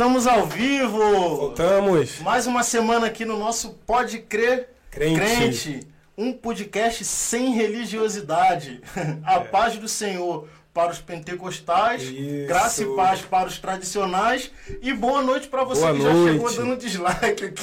Estamos ao vivo! Voltamos! Mais uma semana aqui no nosso Pode Crer Crente. Crente. Um podcast sem religiosidade. A paz do Senhor para os pentecostais, Isso. graça e paz para os tradicionais e boa noite para você Boa que já noite. chegou dando dislike aqui.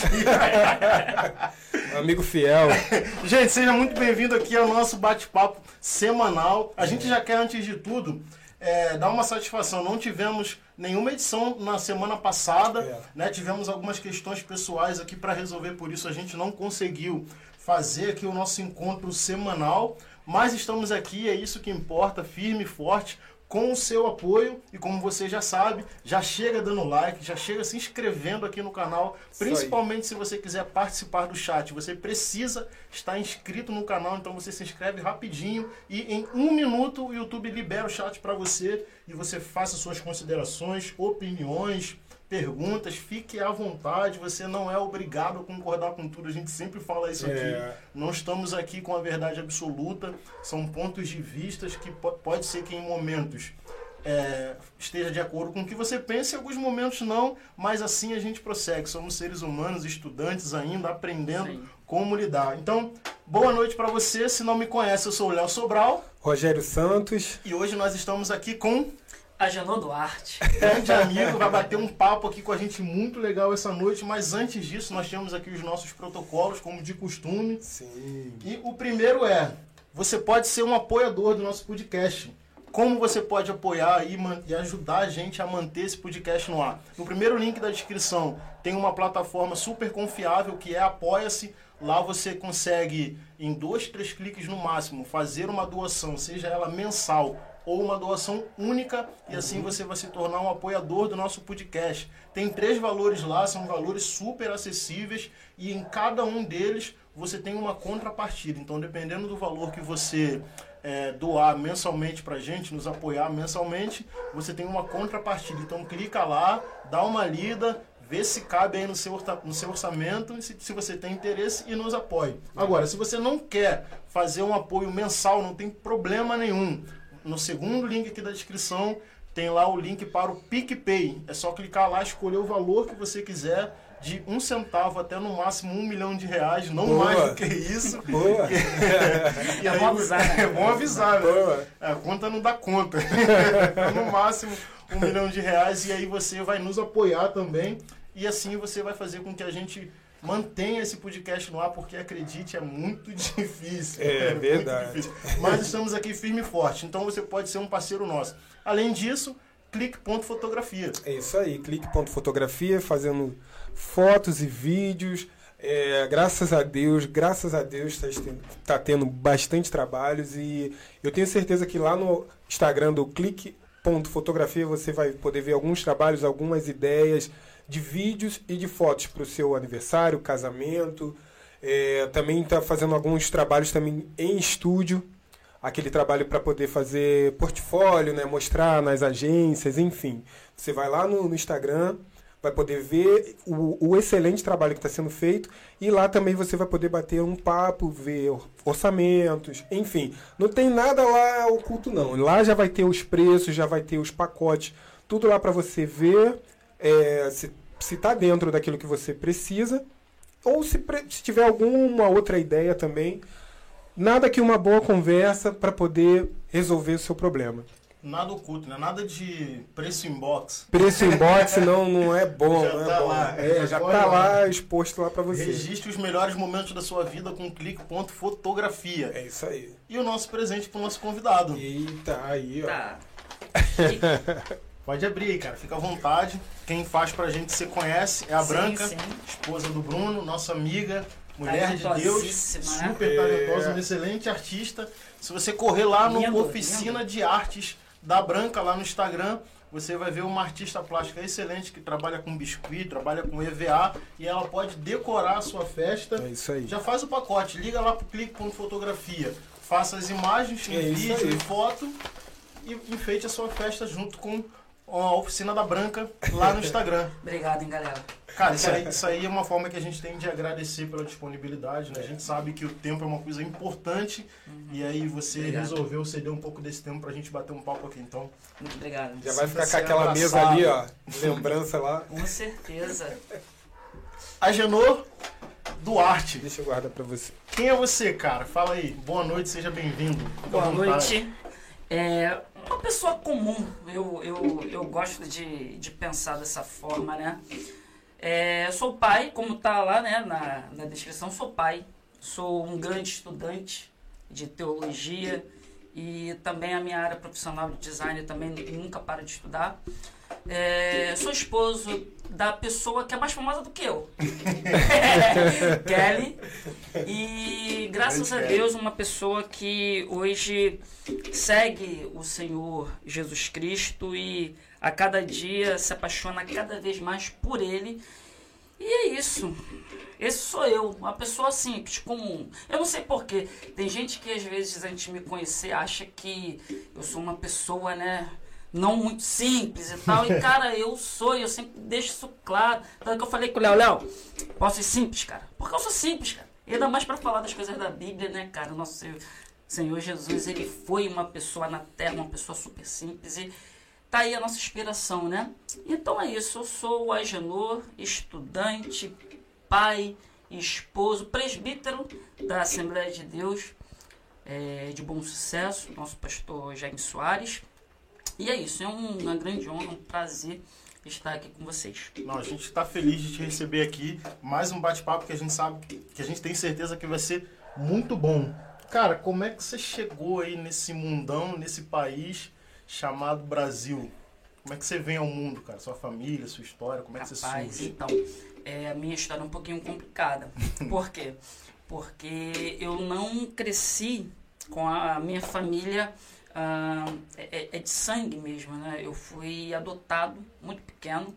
Amigo fiel. Gente, seja muito bem-vindo aqui ao nosso bate-papo semanal. A gente já quer, antes de tudo, é, dar uma satisfação. Não tivemos nenhuma edição na semana passada, É. né? Tivemos algumas questões pessoais aqui para resolver, por isso a gente não conseguiu fazer aqui o nosso encontro semanal. Mas estamos aqui, é isso que importa, firme e forte, com o seu apoio. E como você já sabe, já chega dando like, já chega se inscrevendo aqui no canal, Isso aí. principalmente se você quiser participar do chat. Você precisa estar inscrito no canal, então você se inscreve rapidinho e em um minuto o YouTube libera o chat para você e você faça suas considerações, opiniões, perguntas, fique à vontade. Você não é obrigado a concordar com tudo. A gente sempre fala isso É. aqui. Não estamos aqui com a verdade absoluta. São pontos de vistas que po- pode ser que em momentos é, esteja de acordo com o que você pensa, em alguns momentos não, mas assim a gente prossegue. Somos seres humanos, estudantes ainda, aprendendo Sim. como lidar. Então, boa noite para você. Se não me conhece, eu sou o Léo Sobral Rogério Santos. e hoje nós estamos aqui com A Janô Duarte. um grande amigo, vai bater um papo aqui com a gente muito legal essa noite, mas antes disso nós temos aqui os nossos protocolos, como de costume. Sim. E o primeiro é: você pode ser um apoiador do nosso podcast. Como você pode apoiar e, e ajudar a gente a manter esse podcast no ar? No primeiro link da descrição tem uma plataforma super confiável que é Apoia-se. Lá você consegue, em dois, três cliques no máximo, fazer uma doação, seja ela mensal ou uma doação única, e assim você vai se tornar um apoiador do nosso podcast. Tem três valores lá, são valores super acessíveis, e em cada um deles você tem uma contrapartida. Então, dependendo do valor que você é, doar mensalmente pra gente, nos apoiar mensalmente, você tem uma contrapartida. Então, clica lá, dá uma lida, vê se cabe aí no seu, no seu orçamento, se, se você tem interesse e nos apoie. Agora, se você não quer fazer um apoio mensal, não tem problema nenhum. No segundo link aqui da descrição tem lá o link para o PicPay. É só clicar lá, escolher o valor que você quiser, de um centavo até no máximo um milhão de reais, não Boa. mais do que isso. Boa. E É bom avisar, né? É bom avisar, né? Boa. A conta não dá conta. no máximo um milhão de reais e aí você vai nos apoiar também e assim você vai fazer com que a gente mantenha esse podcast no ar porque acredite é muito difícil. É muito verdade. difícil. Mas estamos aqui firme e forte. Então você pode ser um parceiro nosso. Além disso, clique ponto fotografia. É isso aí. Clique ponto fotografia, fazendo fotos e vídeos. É, graças a Deus, graças a Deus está tá tendo bastante trabalhos e eu tenho certeza que lá no Instagram do Clique ponto fotografia você vai poder ver alguns trabalhos, algumas ideias de vídeos e de fotos para o seu aniversário, casamento. É, também está fazendo alguns trabalhos também em estúdio, aquele trabalho para poder fazer portfólio, né, mostrar nas agências, enfim. Você vai lá no, no Instagram, vai poder ver o, o excelente trabalho que está sendo feito e lá também você vai poder bater um papo, ver orçamentos, enfim. Não tem nada lá oculto não. Lá já vai ter os preços, já vai ter os pacotes, tudo lá para você ver é, se se está dentro daquilo que você precisa ou se, se tiver alguma outra ideia também. Nada que uma boa conversa para poder resolver o seu problema. Nada oculto, né? Nada de preço inbox. Preço em box não, não é bom, Já não é tá bom. lá. É, já Olha tá lá. exposto lá para você. Registre os melhores momentos da sua vida com clique ponto fotografia. É isso aí. E o nosso presente para o nosso convidado. Eita, aí, ó. Tá. Pode abrir aí, cara. Fica à vontade. Quem faz pra gente, você conhece, é a Sim, Branca, sim. esposa do Bruno, nossa amiga, mulher de Deus, né? super É. talentosa, uma excelente artista. Se você correr lá no Lindo, Oficina de Artes da Branca, lá no Instagram, você vai ver uma artista plástica excelente que trabalha com biscuit, trabalha com EVA e ela pode decorar a sua festa. É isso aí. Já faz o pacote, liga lá pro clique.fotografia, faça as imagens em É vídeo e foto e enfeite a sua festa junto com a Oficina da Branca lá no Instagram. Obrigado, hein, galera. Cara, isso aí, isso aí é uma forma que a gente tem de agradecer pela disponibilidade, né? A gente sabe que o tempo é uma coisa importante e aí você Obrigado. resolveu ceder um pouco desse tempo pra gente bater um papo aqui. Então, Muito obrigado. Já vai ficar com aquela mesa abraçado. ali, ó. Lembrança lá. Com certeza. Agenor Duarte. Deixa eu guardar pra você. Quem é você, cara? Fala aí. Boa noite, seja bem-vindo. Boa vontade. noite. É uma pessoa comum. Eu, eu, eu gosto de, de pensar dessa forma, né? É, sou pai, como tá lá né, na, na descrição, sou pai. Sou um grande estudante de teologia e também a minha área profissional de design também nunca para de estudar. É, sou esposo da pessoa que é mais famosa do que eu, Kelly. E graças a. Deus, uma pessoa que hoje segue o Senhor Jesus Cristo e a cada dia se apaixona cada vez mais por Ele. E é isso. Esse sou eu, uma pessoa simples, comum. Eu não sei porquê. Tem gente que às vezes antes de me conhecer acha que eu sou uma pessoa, né? Não muito simples e tal. E cara, eu sou, eu sempre deixo isso claro. Tanto que eu falei com o Léo, Léo, posso ser simples, cara? Porque eu sou simples, cara. E ainda mais pra falar das coisas da Bíblia, né, cara? Nosso Senhor, Senhor Jesus, ele foi uma pessoa na terra, uma pessoa super simples. E tá aí a nossa inspiração, né? Então é isso, eu sou o Agenor, estudante, pai, esposo, presbítero da Assembleia de Deus é, de Bom Sucesso, nosso pastor Jaime Soares. E é isso, é um- uma grande honra, um prazer estar aqui com vocês. Não, a gente está feliz de te receber aqui. Mais um bate-papo que a gente sabe, que- a gente tem certeza que vai ser muito bom. Cara, como é que você chegou aí nesse mundão, nesse país chamado Brasil? Como é que você vem ao mundo, cara? Sua família, sua história, como é que você surge? então, é, a minha história é um pouquinho complicada. Por quê? Porque eu não cresci com a minha família ah, é, é de sangue mesmo, né? Eu fui adotado muito pequeno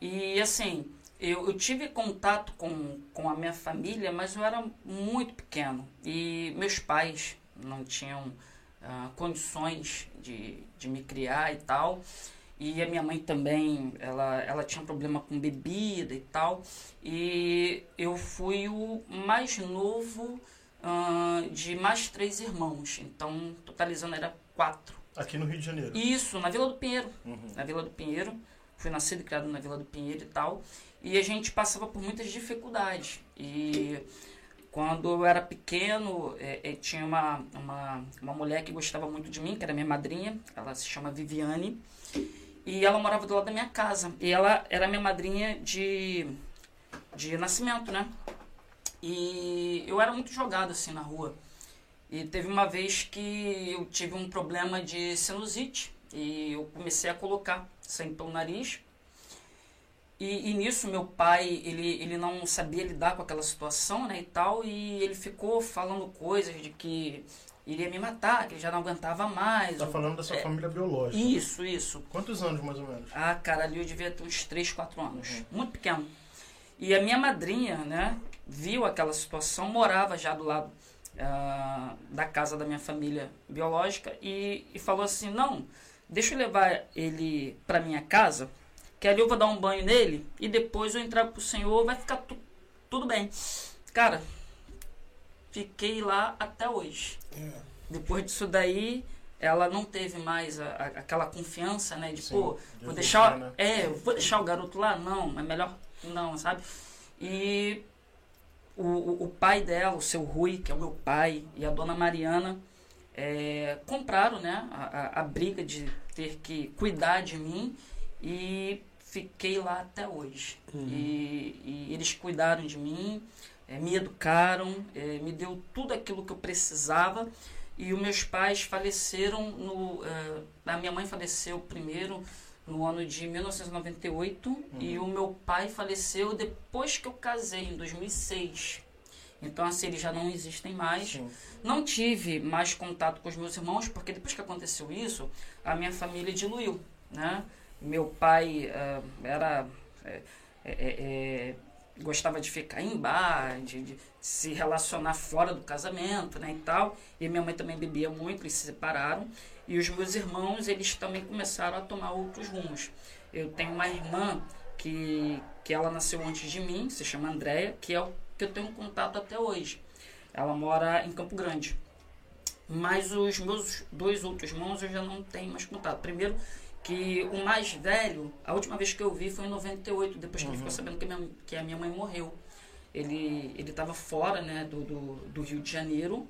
e assim eu, eu tive contato com, com a minha família, mas eu era muito pequeno e meus pais não tinham ah, condições de, de me criar e tal. E a minha mãe também, ela, ela tinha problema com bebida e tal. E eu fui o mais novo ah, de mais três irmãos. Então, totalizando, era quatro. Aqui no Rio de Janeiro. Isso, na Vila do Pinheiro. Uhum. Na Vila do Pinheiro. Fui nascido e criado na Vila do Pinheiro e tal. E a gente passava por muitas dificuldades. E quando eu era pequeno, eh, eh, tinha uma, uma, uma mulher que gostava muito de mim, que era minha madrinha. Ela se chama Viviane. E ela morava do lado da minha casa. E ela era minha madrinha de, de nascimento, né? E eu era muito jogado assim na rua. E teve uma vez que eu tive um problema de sinusite. E eu comecei a colocar sangue pelo nariz. E, e nisso meu pai, ele, ele não sabia lidar com aquela situação, né, e tal, e ele ficou falando coisas de que iria me matar, que ele já não aguentava mais. Tá ou- falando da sua é, família biológica. Isso, isso. Quantos anos, mais ou menos? Ah, cara, ali eu devia ter uns 3, 4 anos. Muito pequeno. E a minha madrinha, né, viu aquela situação, morava já do lado ah, da casa da minha família biológica e, e falou assim: não, deixa eu levar ele pra minha casa, que ali eu vou dar um banho nele e depois eu entrar pro senhor, vai ficar tu- tudo bem. Cara, fiquei lá até hoje. Depois disso daí, ela não teve mais a- a- aquela confiança, né? De, Sim, pô, vou deixar. né? É, vou deixar o garoto lá? Não, é melhor não, sabe? E o, o, pai dela, o seu Rui, que é o meu pai, e a dona Mariana é, compraram, né? A, a, a briga de ter que cuidar de mim e fiquei lá até hoje. E, e eles cuidaram de mim, eh, me educaram, eh, me deu tudo aquilo que eu precisava. E os meus pais faleceram no. eh, a minha mãe faleceu primeiro no ano de 1998 e o meu pai faleceu depois que eu casei, em 2006. Então, assim, eles já não existem mais. Sim. Não tive mais contato com os meus irmãos, porque depois que aconteceu isso, a minha família diluiu, né? Meu pai eh, era... eh, eh, eh, gostava de ficar em bar, de, de se relacionar fora do casamento, né, e tal. E minha mãe também bebia muito, eles se separaram. E os meus irmãos, eles também começaram a tomar outros rumos. Eu tenho uma irmã que, que ela nasceu antes de mim, se chama Andréia, que é o que eu tenho contato até hoje. Ela mora em Campo Grande. Mas os meus dois outros irmãos eu já não tenho mais contato. Primeiro, que o mais velho, a última vez que eu vi foi em 98, depois que Uhum. ele ficou sabendo que, minha, que a minha mãe morreu. Ele ele estava fora né, do, do, do Rio de Janeiro.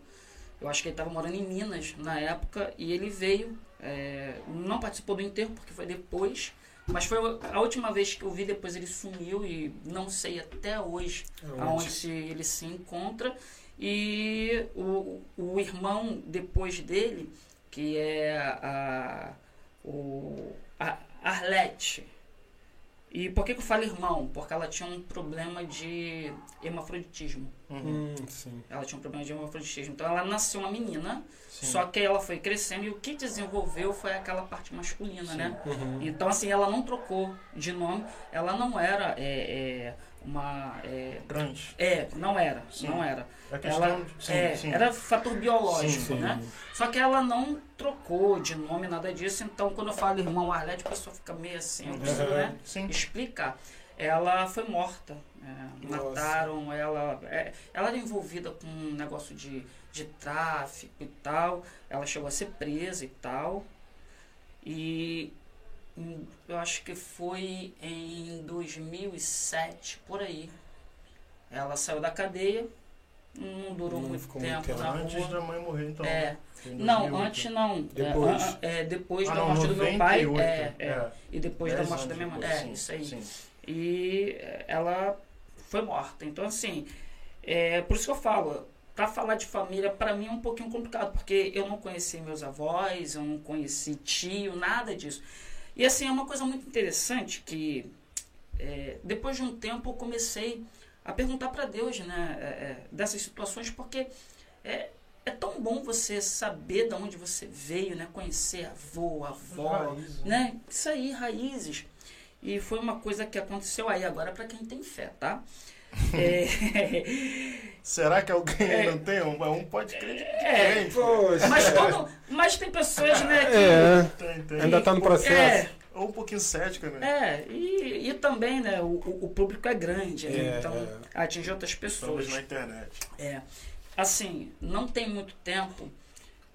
Eu acho que ele estava morando em Minas na época e ele veio. é, não participou do enterro porque foi depois. Mas foi a última vez que eu vi, depois ele sumiu e não sei até hoje aonde se ele se encontra. E o, o irmão depois dele, que é a, o, a Arlete. E por que, que eu falo irmão? Porque ela tinha um problema de hemafroditismo. Hum, sim. Ela tinha um problema de hemafroditismo. Então ela nasceu uma menina, Sim. só que ela foi crescendo e o que desenvolveu foi aquela parte masculina, né? Uhum. Então, assim, ela não trocou de nome, ela não era é, é, uma. É, Grande. é, não era, Sim. não era. É Ela, de. Sim, é, sim. Era fator biológico, Sim, sim. né? Só que ela não trocou de nome, nada disso. Então, quando eu falo irmão Arlete, a pessoa fica meio assim, eu preciso, né? Sim. Explicar. Ela foi morta. é, mataram ela. é, ela era envolvida com um negócio de, de tráfico e tal. Ela chegou a ser presa e tal. E eu acho que foi em 2007, por aí. Ela saiu da cadeia, não durou Não muito tempo tempo. na Antes rua. da mãe morrer, então. É, em não, 2008. antes não. Depois. É, é, depois Ah, da não, morte do meu pai. 98. É, é. E depois da morte da minha mãe. depois, É, sim, isso aí. sim. E eh, ela foi morta. Então, assim, é, por isso que eu falo, para falar de família, para mim é um pouquinho complicado, porque eu não conheci meus avós, eu não conheci tio, nada disso. E, assim, é uma coisa muito interessante que, é, depois de um tempo, eu comecei a perguntar para Deus, né, é, é, dessas situações, porque é, é tão bom você saber de onde você veio, né, conhecer avô, avó, Raízes, né? Isso aí, raízes. E foi uma coisa que aconteceu aí agora para quem tem fé, tá? É, Será que alguém É. não tem? Um, um pode crer de É. Poxa. mas, todo, mas tem pessoas, né, que... É, Tem, tem. ainda tá no processo. É, Ou um pouquinho cética, né? é e, e também, né, o, o público é grande, né? É, então é. atinge outras pessoas. Talvez na internet. É. Assim, não tem muito tempo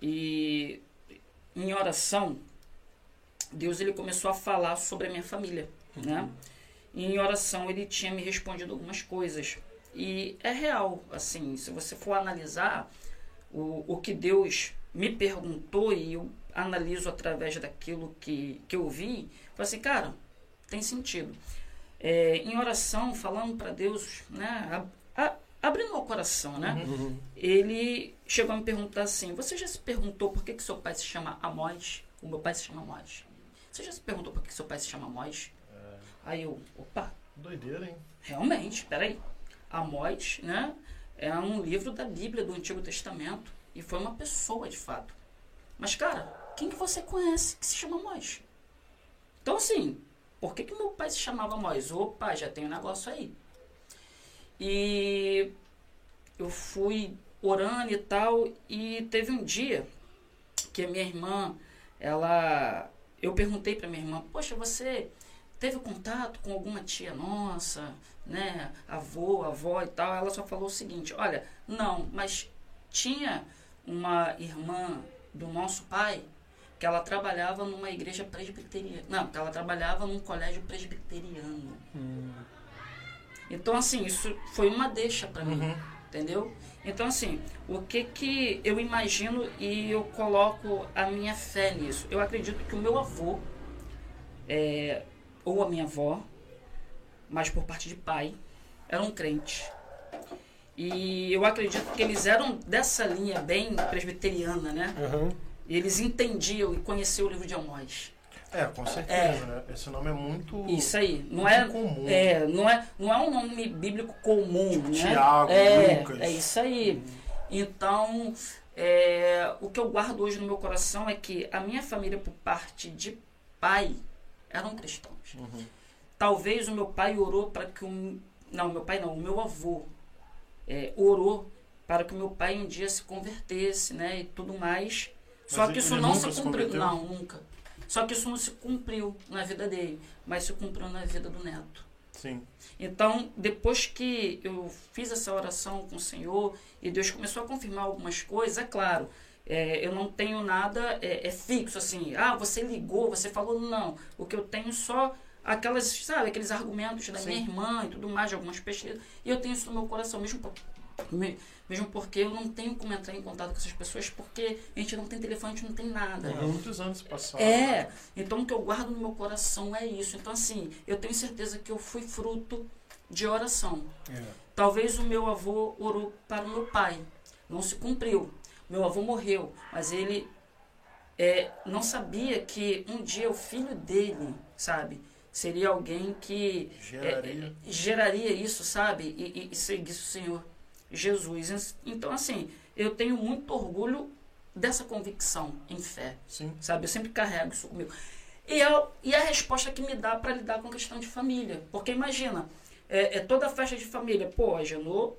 e em oração, Deus ele começou a falar sobre a minha família, né? E em oração ele tinha me respondido algumas coisas. E é real, assim, se você for analisar o, o que Deus me perguntou e eu analiso através daquilo que, que eu vi, foi assim, cara, tem sentido. É, em oração, falando para Deus, né, a- a- abrindo o coração, né? Uhum. ele chegou a me perguntar assim: Você já se perguntou por que, que seu pai se chama Amós? O meu pai se chama Amós. Você já se perguntou por que seu pai se chama Amós? Aí eu, opa, Doideira, hein? realmente, peraí. Amós, né? É um livro da Bíblia do Antigo Testamento. E foi uma pessoa de fato. Mas, cara, quem que você conhece que se chama Amós? Então, assim, por que, que meu pai se chamava Amós? Opa, já tem um negócio aí. E eu fui orando e tal, e teve um dia que a minha irmã, ela. Eu perguntei pra minha irmã, poxa, você teve contato com alguma tia nossa, né? Avô, avó e tal? Ela só falou o seguinte, olha, não, mas tinha uma irmã do nosso pai que ela trabalhava numa igreja presbiteriana. Não, que ela trabalhava num colégio presbiteriano. Hum. Então, assim, isso foi uma deixa pra mim, Uhum. entendeu? Então, assim, o que que eu imagino e eu coloco a minha fé nisso? Eu acredito que o meu avô, é, ou a minha avó, mas por parte de pai, eram crentes. E eu acredito que eles eram dessa linha bem presbiteriana, né? Aham. E eles entendiam e conheciam o livro de Amós. É, com certeza, né? Esse nome é muito. Isso aí. Não é, comum. é, não é, não é um nome bíblico comum, Tipo né? Tiago, é, Lucas. É isso aí. Então, é, o que eu guardo hoje no meu coração é que a minha família, por parte de pai, eram cristãos. Uhum. Talvez o meu pai orou para que o Não, meu pai não, o meu avô é, orou para que meu pai um dia se convertesse, né? E tudo mais. Só Mas que isso não se se cumpriu. converteu? Não, nunca. Só que isso não se cumpriu na vida dele, mas se cumpriu na vida do neto. Sim. Então, depois que eu fiz essa oração com o Senhor e Deus começou a confirmar algumas coisas, é claro, é, eu não tenho nada é, é fixo assim. Ah, você ligou, você falou não. O que eu tenho só aquelas, sabe, aqueles argumentos da Sim. minha irmã e tudo mais, de algumas pesquisas. E eu tenho isso no meu coração, mesmo por- me- mesmo porque eu não tenho como entrar em contato com essas pessoas, porque a gente não tem telefone, a gente não tem nada. Há muitos anos passaram. É, então o que eu guardo no meu coração é isso. Então, assim, eu tenho certeza que eu fui fruto de oração. É. Talvez o meu avô orou para o meu pai, não se cumpriu. Meu avô morreu, mas ele é, não sabia que um dia o filho dele, sabe, seria alguém que Geraria. é, é, geraria isso, sabe, e, e, seguisse o Senhor Jesus. Então, assim, eu tenho muito orgulho dessa convicção em fé Sim. sabe? Eu sempre carrego isso comigo. E, eu, e a resposta que me dá para lidar com a questão de família. Porque imagina, é, é toda festa de família, pô, a Genô,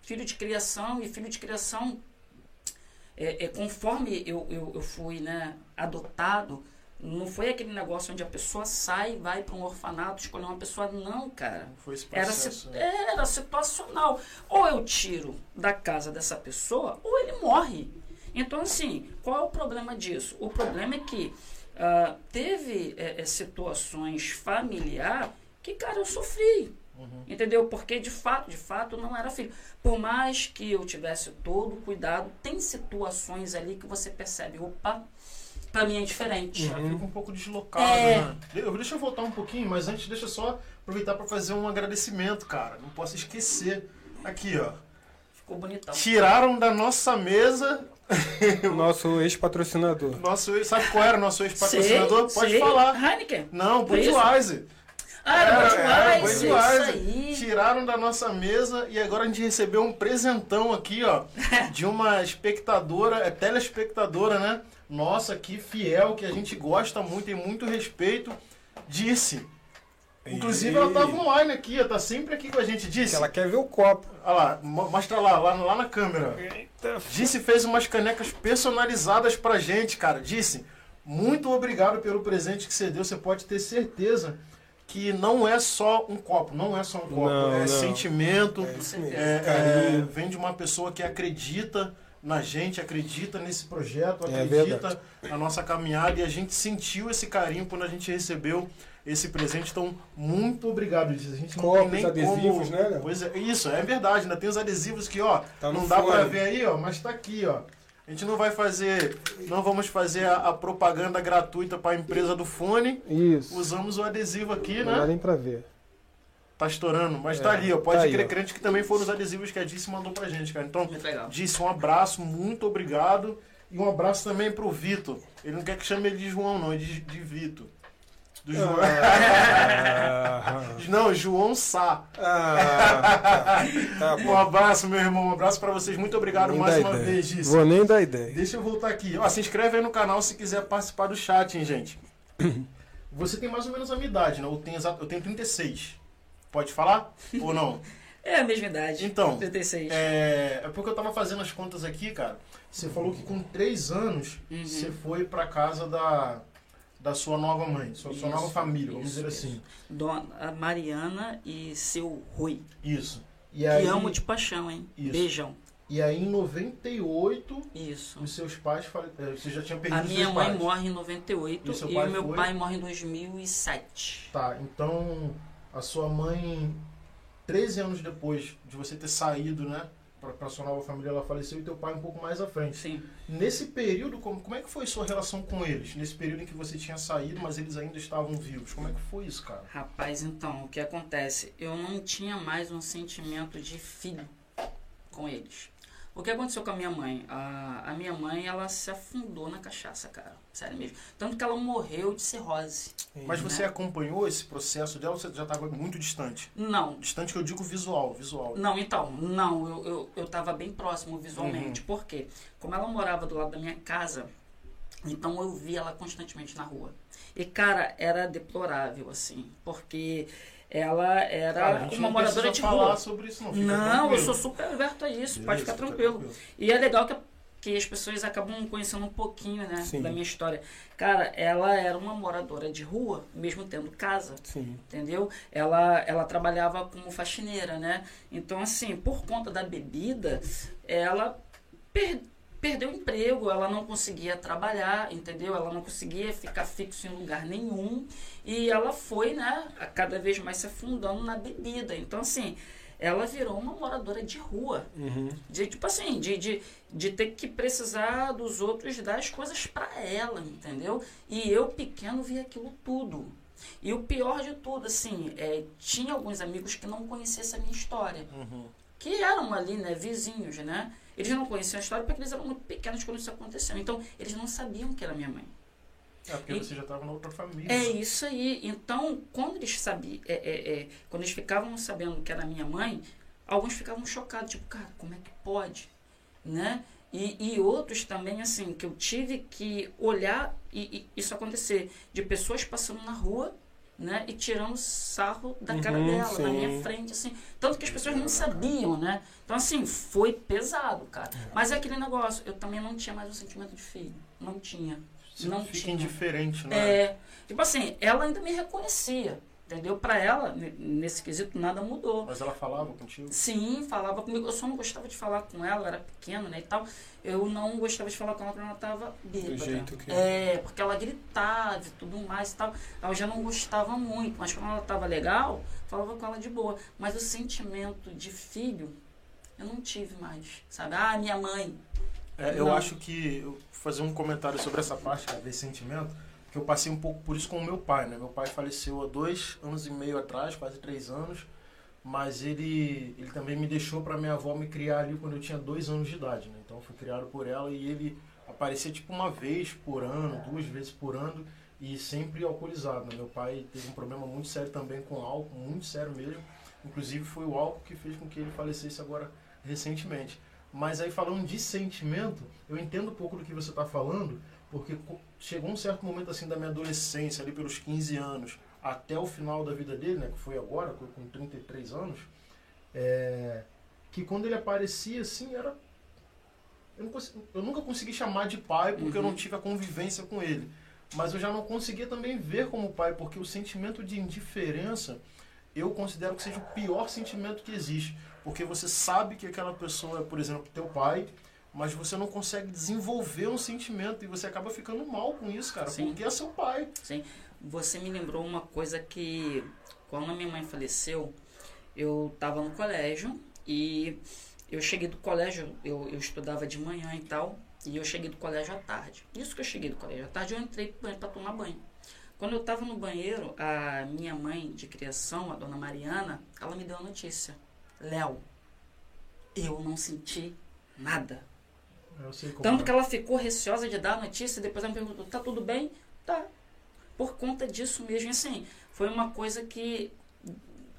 filho de criação, e filho de criação, é, é, conforme eu, eu, eu fui né, adotado, não foi aquele negócio onde a pessoa sai, vai para um orfanato, escolher uma pessoa, não, cara. Foi esse Era, processo. si- né? era situacional. Ou eu tiro da casa dessa pessoa, ou ele morre. Então, assim, qual é o problema disso? O problema é que ah, teve eh, eh, situações familiar que, cara, eu sofri. Uhum. Entendeu? Porque de fato, de fato, não era filho. Por mais que eu tivesse todo o cuidado, tem situações ali que você percebe, opa, pra mim é diferente. Já fica um pouco deslocado, É. né? Eu- Deixa eu voltar um pouquinho, mas antes deixa eu só aproveitar para fazer um agradecimento, cara. Não posso esquecer. Aqui, ó. Ficou bonitão. Tiraram da nossa mesa O nosso ex-patrocinador. nosso. Sabe qual era o nosso ex-patrocinador? Pode sei. falar. Heineken. Não? Budweiser. Ah, era Era Budweiser. isso aí. Tiraram da nossa mesa e agora a gente recebeu um presentão aqui, ó, de uma espectadora, é telespectadora, né? Nossa, que fiel, que a gente gosta muito e muito respeito. Disse. Inclusive ela tava online aqui, ó, tá sempre aqui com a gente. Disse. Ela quer ver o copo. Olha lá, mo- mostra lá, lá, lá na câmera. Eita, Disse fez umas canecas personalizadas pra gente, cara. Disse, muito obrigado pelo presente que você deu. Você pode ter certeza que não é só um copo, não é só um copo. Não, é não. sentimento, É é- é, vem de uma pessoa que acredita na gente, acredita nesse projeto, É acredita na nossa caminhada e a gente sentiu esse carinho quando a gente recebeu esse presente. Então, muito obrigado, Diz. A gente não Copos, tem nem adesivos, como... né, Léo? Pois é, isso, é verdade. Ainda tem os adesivos que, ó, Tá não dá pra ver aí, ó, mas tá aqui, ó. A gente não vai fazer, não vamos fazer a, a propaganda gratuita para a empresa do fone. Isso. Usamos o adesivo aqui, Não dá né? nem pra ver. Tá estourando, mas É, tá ali, ó. Pode tá aí, crer, ó. crente que também foram os adesivos que a Dice mandou pra gente, cara. Então. Dice, um abraço, muito obrigado. E um abraço também pro Vitor. Ele não quer que chame ele de João, não, ele de, de Vitor. Do João. Ah, Não, João Sá. ah, tá Um abraço, meu irmão. Um abraço pra vocês. Muito obrigado Nem mais uma ideia. vez, Dice. Vou nem dar ideia. Deixa eu voltar aqui. Ó, se inscreve aí no canal se quiser participar do chat, hein, gente. Você tem mais ou menos a minha idade, né? Eu tenho, eu tenho 36. Pode falar? Ou não? É a mesma idade. Então, 36. É, é porque eu tava fazendo as contas aqui, cara. Você falou que com 3 anos Uhum. você foi pra casa da, da sua nova mãe, sua, sua Isso, nova família, vamos isso, dizer isso. assim. Dona Mariana e seu Rui. Isso. E Que aí, amo de paixão, hein? Isso. Beijão. e aí em 98, Isso. os seus pais. é, Você já tinha perdido A minha mãe pais. morre em 98 E e meu foi? pai morre em 2007. Tá, então a sua mãe, 13 anos depois de você ter saído, né? Pra sua nova família, ela faleceu e teu pai um pouco mais à frente. Sim. Nesse período, como, como é que foi sua relação com eles? Nesse período em que você tinha saído, mas eles ainda estavam vivos. Como é que foi isso, cara? Rapaz, então, o que acontece? Eu não tinha mais um sentimento de filho com eles. O que aconteceu com a minha mãe? A, a minha mãe, ela se afundou na cachaça, cara. Sério mesmo. Tanto que ela morreu de cirrose. Mas você Né? acompanhou esse processo dela ou você já estava muito distante? Não, Distante que eu digo visual, visual. Não, então, não, eu, eu, eu tava bem próximo visualmente. Uhum. Por quê? Como ela morava do lado da minha casa, Então eu via ela constantemente na rua. E, cara, era deplorável, assim, porque ela era Cara, uma não moradora de falar rua. sobre isso, não. Fica Não, eu tranquilo. sou super aberto a isso, pode Beleza, ficar fica tranquilo. tranquilo. E é legal que, que as pessoas acabam conhecendo um pouquinho, né, Sim. da minha história. Cara, ela era uma moradora de rua, mesmo tendo casa Sim. entendeu? Ela, ela trabalhava como faxineira, né? Então, assim, por conta da bebida, ela per- perdeu o emprego, ela não conseguia trabalhar, entendeu? Ela não conseguia ficar fixo em lugar nenhum e ela foi, né, cada vez mais se afundando na bebida. Então, assim, ela virou uma moradora de rua. Uhum. De, tipo assim, de, de, de ter que precisar dos outros dar as coisas pra ela, entendeu? E eu, pequeno, vi aquilo tudo. E o pior de tudo, assim, é, tinha alguns amigos que não conheciam essa minha história. Uhum. Que eram ali, né, vizinhos, né? Eles não conheciam a história porque eles eram muito pequenos quando isso aconteceu. Então, eles não sabiam que era minha mãe. É porque E- você já estava na outra família. É isso aí. Então, quando eles sabiam, é, é, é, quando eles ficavam sabendo que era minha mãe, alguns ficavam chocados, tipo, cara, como é que pode, né? E, e outros também, assim, que eu tive que olhar e, e isso acontecer, de pessoas passando na rua, né, e tirando sarro da cara Uhum, dela, na sim. minha frente, assim. Tanto que as pessoas não sabiam, né? Então, assim, foi pesado, cara. Mas é aquele negócio, eu também não tinha mais o sentimento de filho. Não tinha. Você não fica tinha. indiferente, né? É, tipo assim, ela ainda me reconhecia, entendeu? Pra ela, ne- nesse quesito, nada mudou. Mas ela falava contigo? Sim, falava comigo. Eu só não gostava de falar com ela, era pequena, né, e tal. Eu não gostava de falar com ela quando ela tava bêbada. Do jeito que- É, porque ela gritava e tudo mais e tal. Eu já não gostava muito, mas quando ela tava legal, falava com ela de boa. Mas o sentimento de filho, eu não tive mais, sabe? Ah, minha mãe. É, eu acho que vou fazer um comentário sobre essa parte desse sentimento, que eu passei um pouco por isso com o meu pai, né? Meu pai faleceu há dois anos e meio atrás, quase três anos, mas ele, ele também me deixou para minha avó me criar ali quando eu tinha dois anos de idade, né? Então eu fui criado por ela e ele aparecia tipo uma vez por ano, duas vezes por ano e sempre alcoolizado. Né? Meu pai teve um problema muito sério também com álcool, muito sério mesmo. Inclusive foi o álcool que fez com que ele falecesse agora recentemente. Mas aí falando de sentimento, eu entendo um pouco do que você está falando, porque chegou um certo momento assim da minha adolescência, ali pelos 15 anos, até o final da vida dele, né, que foi agora, com com 33 anos, é, que quando ele aparecia assim, era. Eu, consi- eu nunca consegui chamar de pai porque eu não Uhum. tive a convivência com ele. Mas eu já não conseguia também ver como pai, porque o sentimento de indiferença eu considero que seja o pior sentimento que existe. Porque você sabe que aquela pessoa é, por exemplo, teu pai, mas você não consegue desenvolver um sentimento e você acaba ficando mal com isso, cara, Sim. porque é seu pai. Sim. Você me lembrou uma coisa que quando a minha mãe faleceu, eu estava no colégio e eu cheguei do colégio, eu, eu estudava de manhã e tal, e eu cheguei do colégio à tarde. Isso que eu cheguei do colégio à tarde, eu entrei para tomar banho. Quando eu estava no banheiro, a minha mãe de criação, a dona Mariana, ela me deu a notícia. Léo, eu não senti nada. Tanto é. que ela ficou receosa de dar a notícia e depois ela me perguntou, tá tudo bem? Tá. Por conta disso mesmo, assim, foi uma coisa que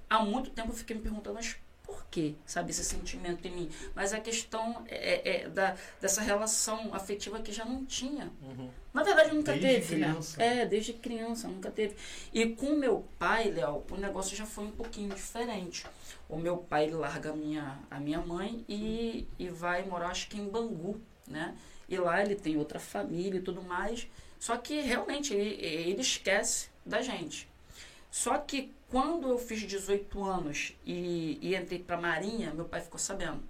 há muito tempo eu fiquei me perguntando, mas por que, sabe, esse sentimento em mim? Mas a questão é, é da, dessa relação afetiva que já não tinha. Uhum. Na verdade, nunca Desde teve, criança. né? É, desde criança, nunca teve. E com meu pai, Léo, o negócio já foi um pouquinho diferente. O meu pai larga a minha, a minha mãe e, e vai morar, acho que em Bangu, né? E lá ele tem outra família e tudo mais. Só que realmente ele, ele esquece da gente. Só que quando eu fiz 18 anos e, e entrei para a Marinha, meu pai ficou sabendo.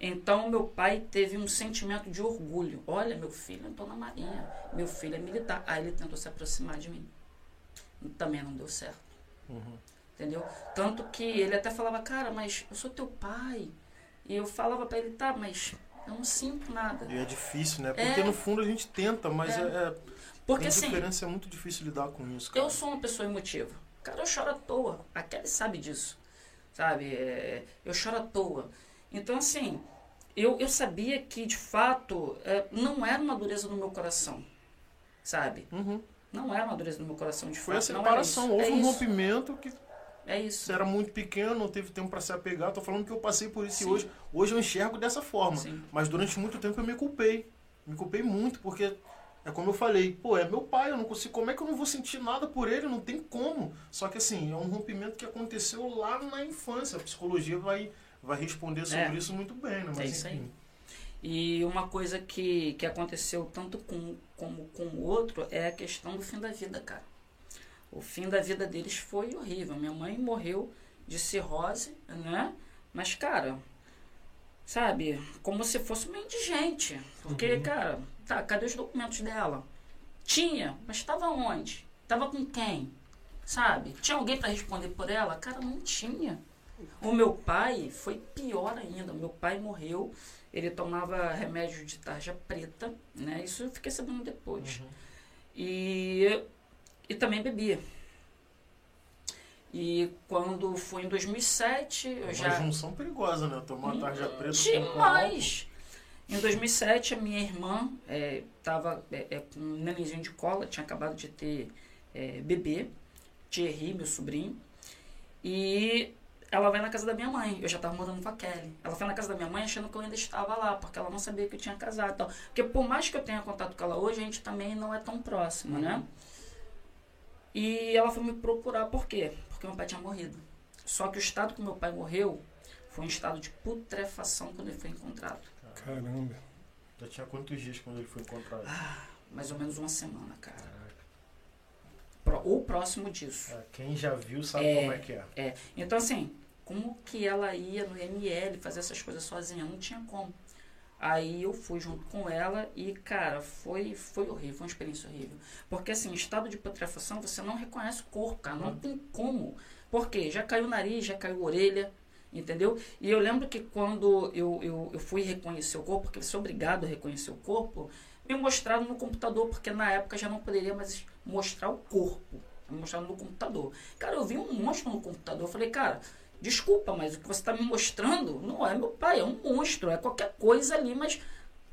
Então meu pai teve um sentimento de orgulho. Olha, meu filho entrou na Marinha, meu filho é militar. Aí ele tentou se aproximar de mim. Também não deu certo. Uhum. Entendeu? Tanto que ele até falava, cara, mas eu sou teu pai. E eu falava pra ele, tá, mas eu não sinto nada. E é difícil, né? Porque É. no fundo a gente tenta, mas É. é, é, Porque a assim, indiferença é muito difícil lidar com isso, cara. eu sou uma pessoa emotiva. Cara, eu choro à toa. A Kelly sabe disso. Sabe? É, eu choro à toa. Então, assim, eu, eu sabia que, de fato, é, não era uma dureza no meu coração. Sabe? Uhum. Não era uma dureza no meu coração, de Foi a fato. não era separação, houve é um rompimento que É isso. você era muito pequeno, não teve tempo pra se apegar. Tô falando que eu passei por isso e Sim. hoje, hoje eu enxergo dessa forma. Sim. Mas durante muito tempo eu me culpei. Me culpei muito, porque É como eu falei, pô, é meu pai, eu não consigo. Como é que eu não vou sentir nada por ele? Não tem como. Só que assim, é um rompimento que aconteceu lá na infância. A psicologia vai, vai responder sobre É. isso muito bem, né? Mas, É isso aí. enfim. E uma coisa que, que aconteceu tanto com como com o outro é a questão do fim da vida, cara. O fim da vida deles foi horrível. Minha mãe morreu de cirrose, né? Mas, cara, sabe, como se fosse uma indigente. Porque, cara, tá, cadê os documentos dela? Tinha, mas estava onde? Tava com quem? Sabe? Tinha alguém para responder por ela? Cara, não tinha. O meu pai foi pior ainda. Meu pai morreu, ele tomava remédio de tarja preta, né? Isso eu fiquei sabendo depois. Uhum. E, e também bebia. E quando foi em 2007, eu É já. uma junção perigosa, né? Tomar tarja preta Demais! Em 2007, a minha irmã estava é, é, com um nenenzinho de cola, tinha acabado de ter é, bebê, Thierry, meu sobrinho, e ela vai na casa da minha mãe. Eu já estava morando com a Kelly. Ela foi na casa da minha mãe achando que eu ainda estava lá, porque ela não sabia que eu tinha casado. e tal. Porque por mais que eu tenha contato com ela hoje, a gente também não é tão próximo, né? E ela foi me procurar, por quê? Porque meu pai tinha morrido. Só que o estado que meu pai morreu foi um estado de putrefação quando ele foi encontrado. Caramba. Já tinha quantos dias quando ele foi encontrado? Mais ou menos uma semana, cara. Pro- ou próximo disso. É, quem já viu sabe É. como é que é. É. Então, assim, como que ela ia no ML fazer essas coisas sozinha? Não tinha como. Aí eu fui junto com ela e, cara, foi, foi horrível, foi uma experiência horrível. Porque, assim, em estado de putrefação, você não reconhece o corpo, cara. Não tem como. Por quê? Já caiu o nariz, já caiu a orelha, entendeu? E eu lembro que quando eu, eu, eu fui reconhecer o corpo, porque você é obrigado a reconhecer o corpo, me mostraram no computador, porque na época já não poderia mais mostrar o corpo. Me mostraram no computador. Cara, eu vi um monstro no computador. Eu falei, cara, desculpa, mas o que você está me mostrando não é meu pai, é um monstro, é qualquer coisa ali, mas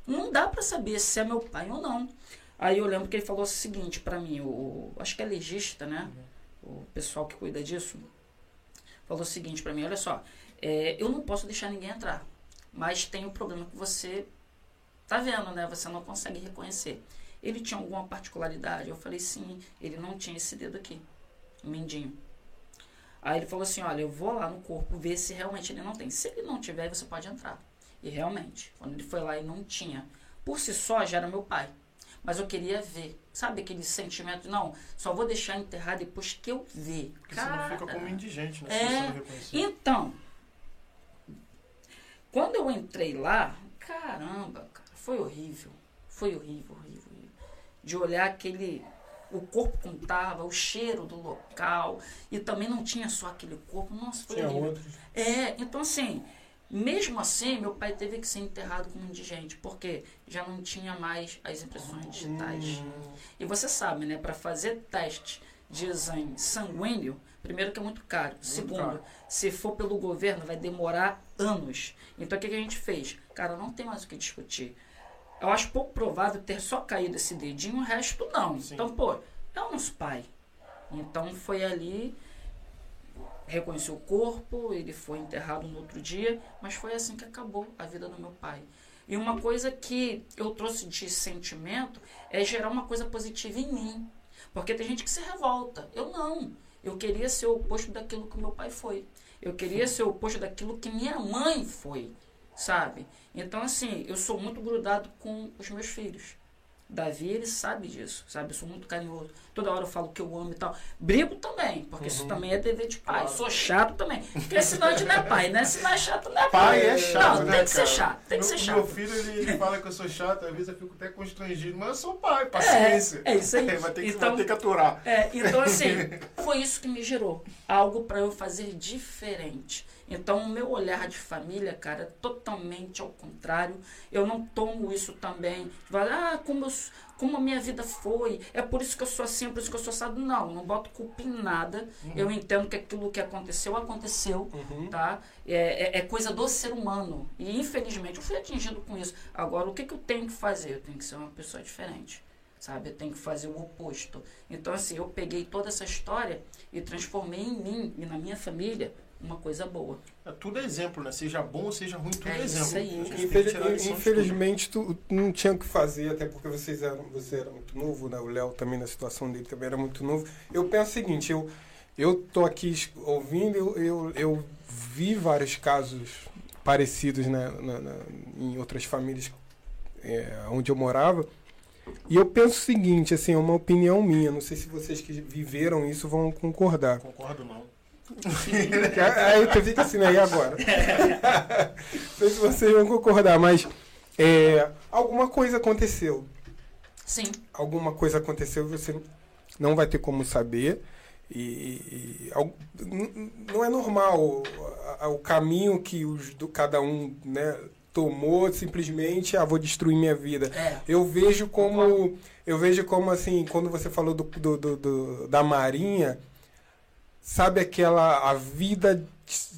não dá para saber se é meu pai ou não. Aí eu lembro que ele falou o seguinte para mim, o, acho que é legista, né? O pessoal que cuida disso, falou o seguinte para mim, olha só, é, eu não posso deixar ninguém entrar, mas tem o problema que você tá vendo, né? Você não consegue reconhecer. Ele tinha alguma particularidade? Eu falei, sim, ele não tinha esse dedo aqui, o mindinho. Aí ele falou assim, olha, eu vou lá no corpo ver se realmente ele não tem. Se ele não tiver, você pode entrar. E realmente, quando ele foi lá e não tinha, por si só já era meu pai. Mas eu queria ver. Sabe aquele sentimento? Não, só vou deixar enterrar depois que eu ver. Porque você não fica como indigente, né? É. Então, quando eu entrei lá, caramba, cara, foi horrível. Foi horrível, horrível, horrível. De olhar aquele. O corpo como tava, o cheiro do local. E também não tinha só aquele corpo. Nossa, foi Tinha outros. É, então assim, mesmo assim, meu pai teve que ser enterrado como indigente, porque já não tinha mais as impressões digitais. E você sabe, né, para fazer teste de exame sanguíneo, primeiro que é muito caro. Segundo, caro. se for pelo governo, vai demorar anos. Então o que, que a gente fez? Cara, não tem mais o que discutir. Eu acho pouco provável ter só caído esse dedinho, o resto não. Sim. Então, pô, é o nosso pai. Então foi ali, reconheceu o corpo, ele foi enterrado no outro dia, mas foi assim que acabou a vida do meu pai. E uma coisa que eu trouxe de sentimento é gerar uma coisa positiva em mim. Porque tem gente que se revolta. Eu não. Eu queria ser o oposto daquilo que meu pai foi. Eu queria ser o oposto daquilo que minha mãe foi, sabe? Então, assim, eu sou muito grudado com os meus filhos. Davi, ele sabe disso, sabe? Eu sou muito carinhoso. Toda hora eu falo que eu amo e tal. Brigo também, porque isso também é dever de pai. Claro. Sou chato também. Porque senão a gente não é pai, né? Se não é chato, não é pai. Pai é chato, Não, né, tem que ser cara? chato, tem que meu, ser chato. Meu filho, ele, fala que eu sou chato, às vezes eu fico até constrangido, mas eu sou pai, paciência. é isso aí. vai, ter que, Então- vai ter que aturar. É, então assim, foi isso que me gerou. Algo para eu fazer diferente. Então o meu olhar de família, cara, é totalmente ao contrário. Eu não tomo isso também. Ah, como, eu como a minha vida foi, é por isso que eu sou assim, é por isso que eu sou assado. Não, não boto culpa em nada. Eu entendo que aquilo que aconteceu, aconteceu, tá? É, é, é coisa do ser humano. E infelizmente eu fui atingido com isso. Agora, o que, que eu tenho que fazer? Eu tenho que ser uma pessoa diferente sabe? Eu tenho que fazer o oposto. Então, assim, eu peguei toda essa história e transformei em mim e na minha família uma coisa boa. É, tudo é exemplo, né? Seja bom ou seja ruim, tudo é, É isso exemplo. aí. Infeliz- infelizmente, tu não tinha o que fazer, até porque vocês eram, você era muito novo, né? O Léo também, na situação dele, também era muito novo. Eu penso o seguinte, eu, eu tô aqui ouvindo, eu, eu, eu vi vários casos parecidos né, na- na- em outras famílias é, onde eu morava. E eu penso o seguinte, assim, é uma opinião minha, não sei se vocês que viveram isso vão concordar. Concordo não. Aí tu fica assim, né? E agora? Não sei se vocês vão concordar, mas é, alguma coisa aconteceu. Sim, Alguma coisa aconteceu e você não vai ter como saber. E, e- não é normal o, a- o caminho que os, do, cada um né, tomou simplesmente, ah, vou destruir minha vida. é. Eu vejo como. Eu vejo como assim, quando você falou do, do- do- do- da Marinha, sabe aquela. a vida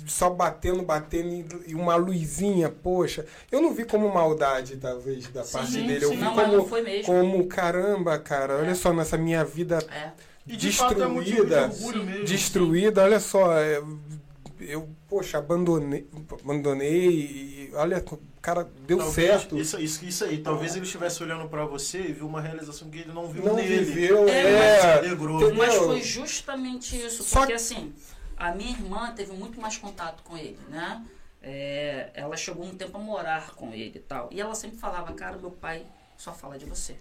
só batendo, batendo e- uma luzinha, poxa. Eu não vi como maldade, talvez, da Sim, parte sim, dele. Eu sim. vi Não, como, não foi mesmo. como caramba, cara, olha É. só, nessa minha vida É. E de fato é motivo de destruída, orgulho mesmo. destruída, olha só, é, eu, poxa, abandonei, abandonei e olha, cara, deu Talvez- certo. Isso, isso, isso aí. Talvez ele estivesse olhando pra você e viu uma realização que ele não viu não nele. viveu, É, é. mas? Mas foi justamente isso, Só porque que- assim, a minha irmã teve muito mais contato com ele, né? É, ela chegou um tempo a morar com ele e tal. E ela sempre falava, cara, meu pai só fala de você.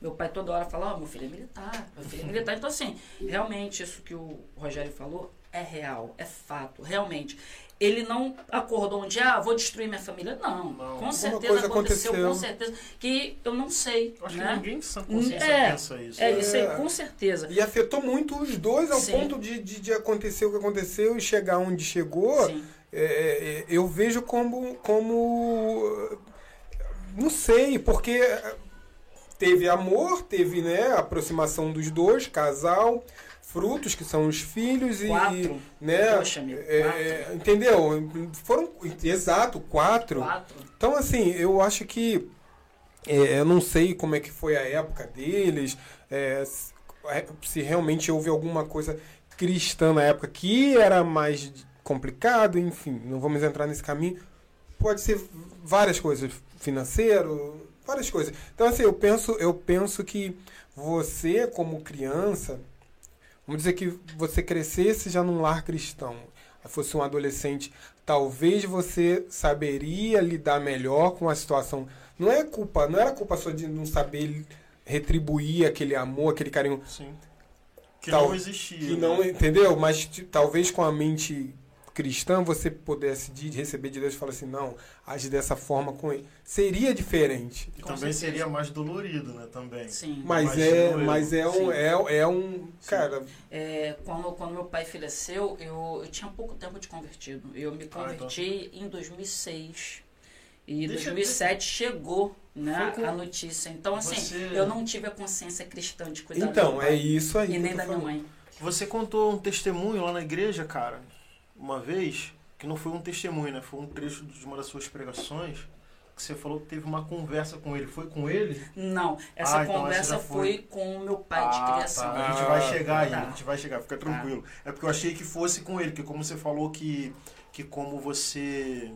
Meu pai toda hora fala, ó, meu filho é militar, meu filho é militar. Então, assim, realmente isso que o Rogério falou é real, é fato, realmente. Ele não acordou um dia, ah, vou destruir minha família. Não, Não. com certeza coisa aconteceu, aconteceu. com certeza. Que eu não sei, Eu Acho né? que ninguém sã consciência É, pensa isso. É né? isso aí, É. com certeza. E afetou muito os dois ao Sim. ponto de, de, de acontecer o que aconteceu e chegar onde chegou. Sim. É, é, eu vejo como, como. Não sei, porque teve amor, teve né, aproximação dos dois, casal, frutos que são os filhos e. Quatro. Né, Poxa, amigo, é, entendeu? Foram. Exato, quatro. Quatro. Então, assim, eu acho que. é, eu não sei como é que foi a época deles, é, se- é, se realmente houve alguma coisa cristã na época que era mais complicado, enfim, não vamos entrar nesse caminho. Pode ser várias coisas, financeiro, várias coisas. Então, assim, eu penso, eu penso que você, como criança, vamos dizer que você crescesse já num lar cristão, fosse um adolescente, talvez você saberia lidar melhor com a situação. Não é culpa, não era culpa sua de não saber retribuir aquele amor, aquele carinho Sim. Que Tal- não existia. que né? não, entendeu? Mas t- talvez com a mente cristã você pudesse de, receber de Deus e falar assim, não, age dessa forma com ele. Seria diferente. E também certeza. seria mais dolorido, né? Também. Sim. Mas é, eu. mas é um, Sim. é, é um, cara, É, quando, quando meu pai faleceu, eu, eu tinha pouco tempo de convertido. Eu me Ah, então. converti em 2006. E em Deixa- 2007 chegou né, com- a notícia. Então, assim, Você- eu não tive a consciência cristã de cuidar do então, meu é pai. isso aí. E nem eu da tô minha falando. mãe. Você contou um testemunho lá na igreja, cara, uma vez, que não foi um testemunho, né? Foi um trecho de uma das suas pregações, que você falou que teve uma conversa com ele. Foi com ele? Não, essa Ah, então essa conversa foi. foi. com o meu pai de Ah, criação. tá. A gente vai Ah, chegar aí, tá. a gente vai chegar, fica tranquilo. É porque eu achei que fosse com ele, porque como você falou que, que como você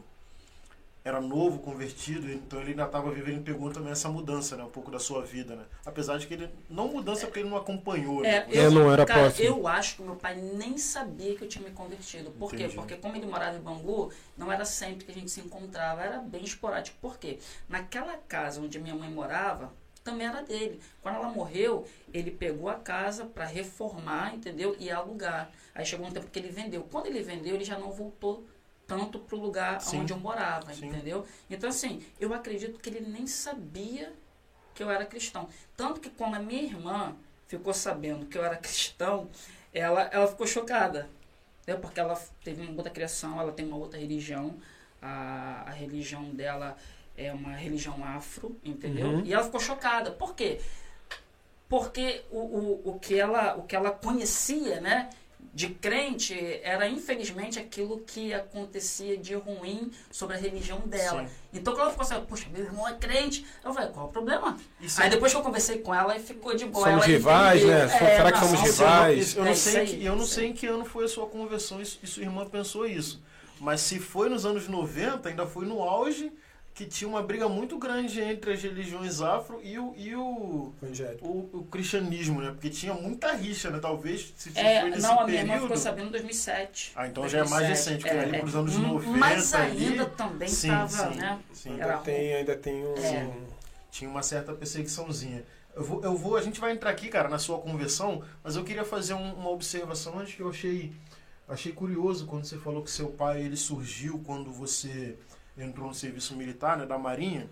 era novo, convertido, então ele ainda estava vivendo, ele pegou também essa mudança, né? Um pouco da sua vida, né? Apesar de que ele. Não mudança porque ele não acompanhou, né? É, Eu não era cara, próximo. Eu acho que meu pai nem sabia que eu tinha me convertido. Por quê? Entendi. Porque como ele morava em Bangu, não era sempre que a gente se encontrava, era bem esporádico. Por quê? Naquela casa onde minha mãe morava, também era dele. Quando ela morreu, ele pegou a casa para reformar, entendeu? E alugar. Aí chegou um tempo que ele vendeu. Quando ele vendeu, ele já não voltou tanto pro lugar Sim. onde eu morava, Sim. entendeu? Então assim, eu acredito que ele nem sabia que eu era cristão. Tanto que quando a minha irmã ficou sabendo que eu era cristão, ela, ela ficou chocada. Entendeu? Porque ela teve uma outra criação, ela tem uma outra religião. A, a religião dela é uma religião afro, entendeu? Uhum. E ela ficou chocada. Por quê? Porque o, o, o, que ela, o que ela conhecia, né? De crente era infelizmente aquilo que acontecia de ruim sobre a religião dela. Sim. Então quando ela ficou assim, poxa, meu irmão é crente, eu falei, qual é o problema? Isso Aí é- depois que eu conversei com ela, ficou de boa. Somos ela rivais, entendeu. né? Será que somos não, Isso eu não- rivais? isso Eu não, É sei, aí, que, eu não sei em que ano foi a sua conversão e, e sua irmã pensou isso. Mas se foi nos anos 90, ainda foi no auge que tinha uma briga muito grande entre as religiões afro e o, e o, o, o cristianismo, né? Porque tinha muita rixa, né? Talvez se É, foi nesse não, a minha irmã período... ficou sabendo em 2007. Ah, então já é mais 2007, recente, porque ali pros anos 90 Mas ali- ainda também Sim, estava, né? sim. Ainda Era tem, ainda tem um. É. tinha uma certa perseguiçãozinha. Eu vou, eu vou, a gente vai entrar aqui, cara, na sua conversão, mas eu queria fazer um- uma observação antes que eu achei, achei curioso quando você falou que seu pai ele surgiu quando você entrou no serviço militar, né, da Marinha.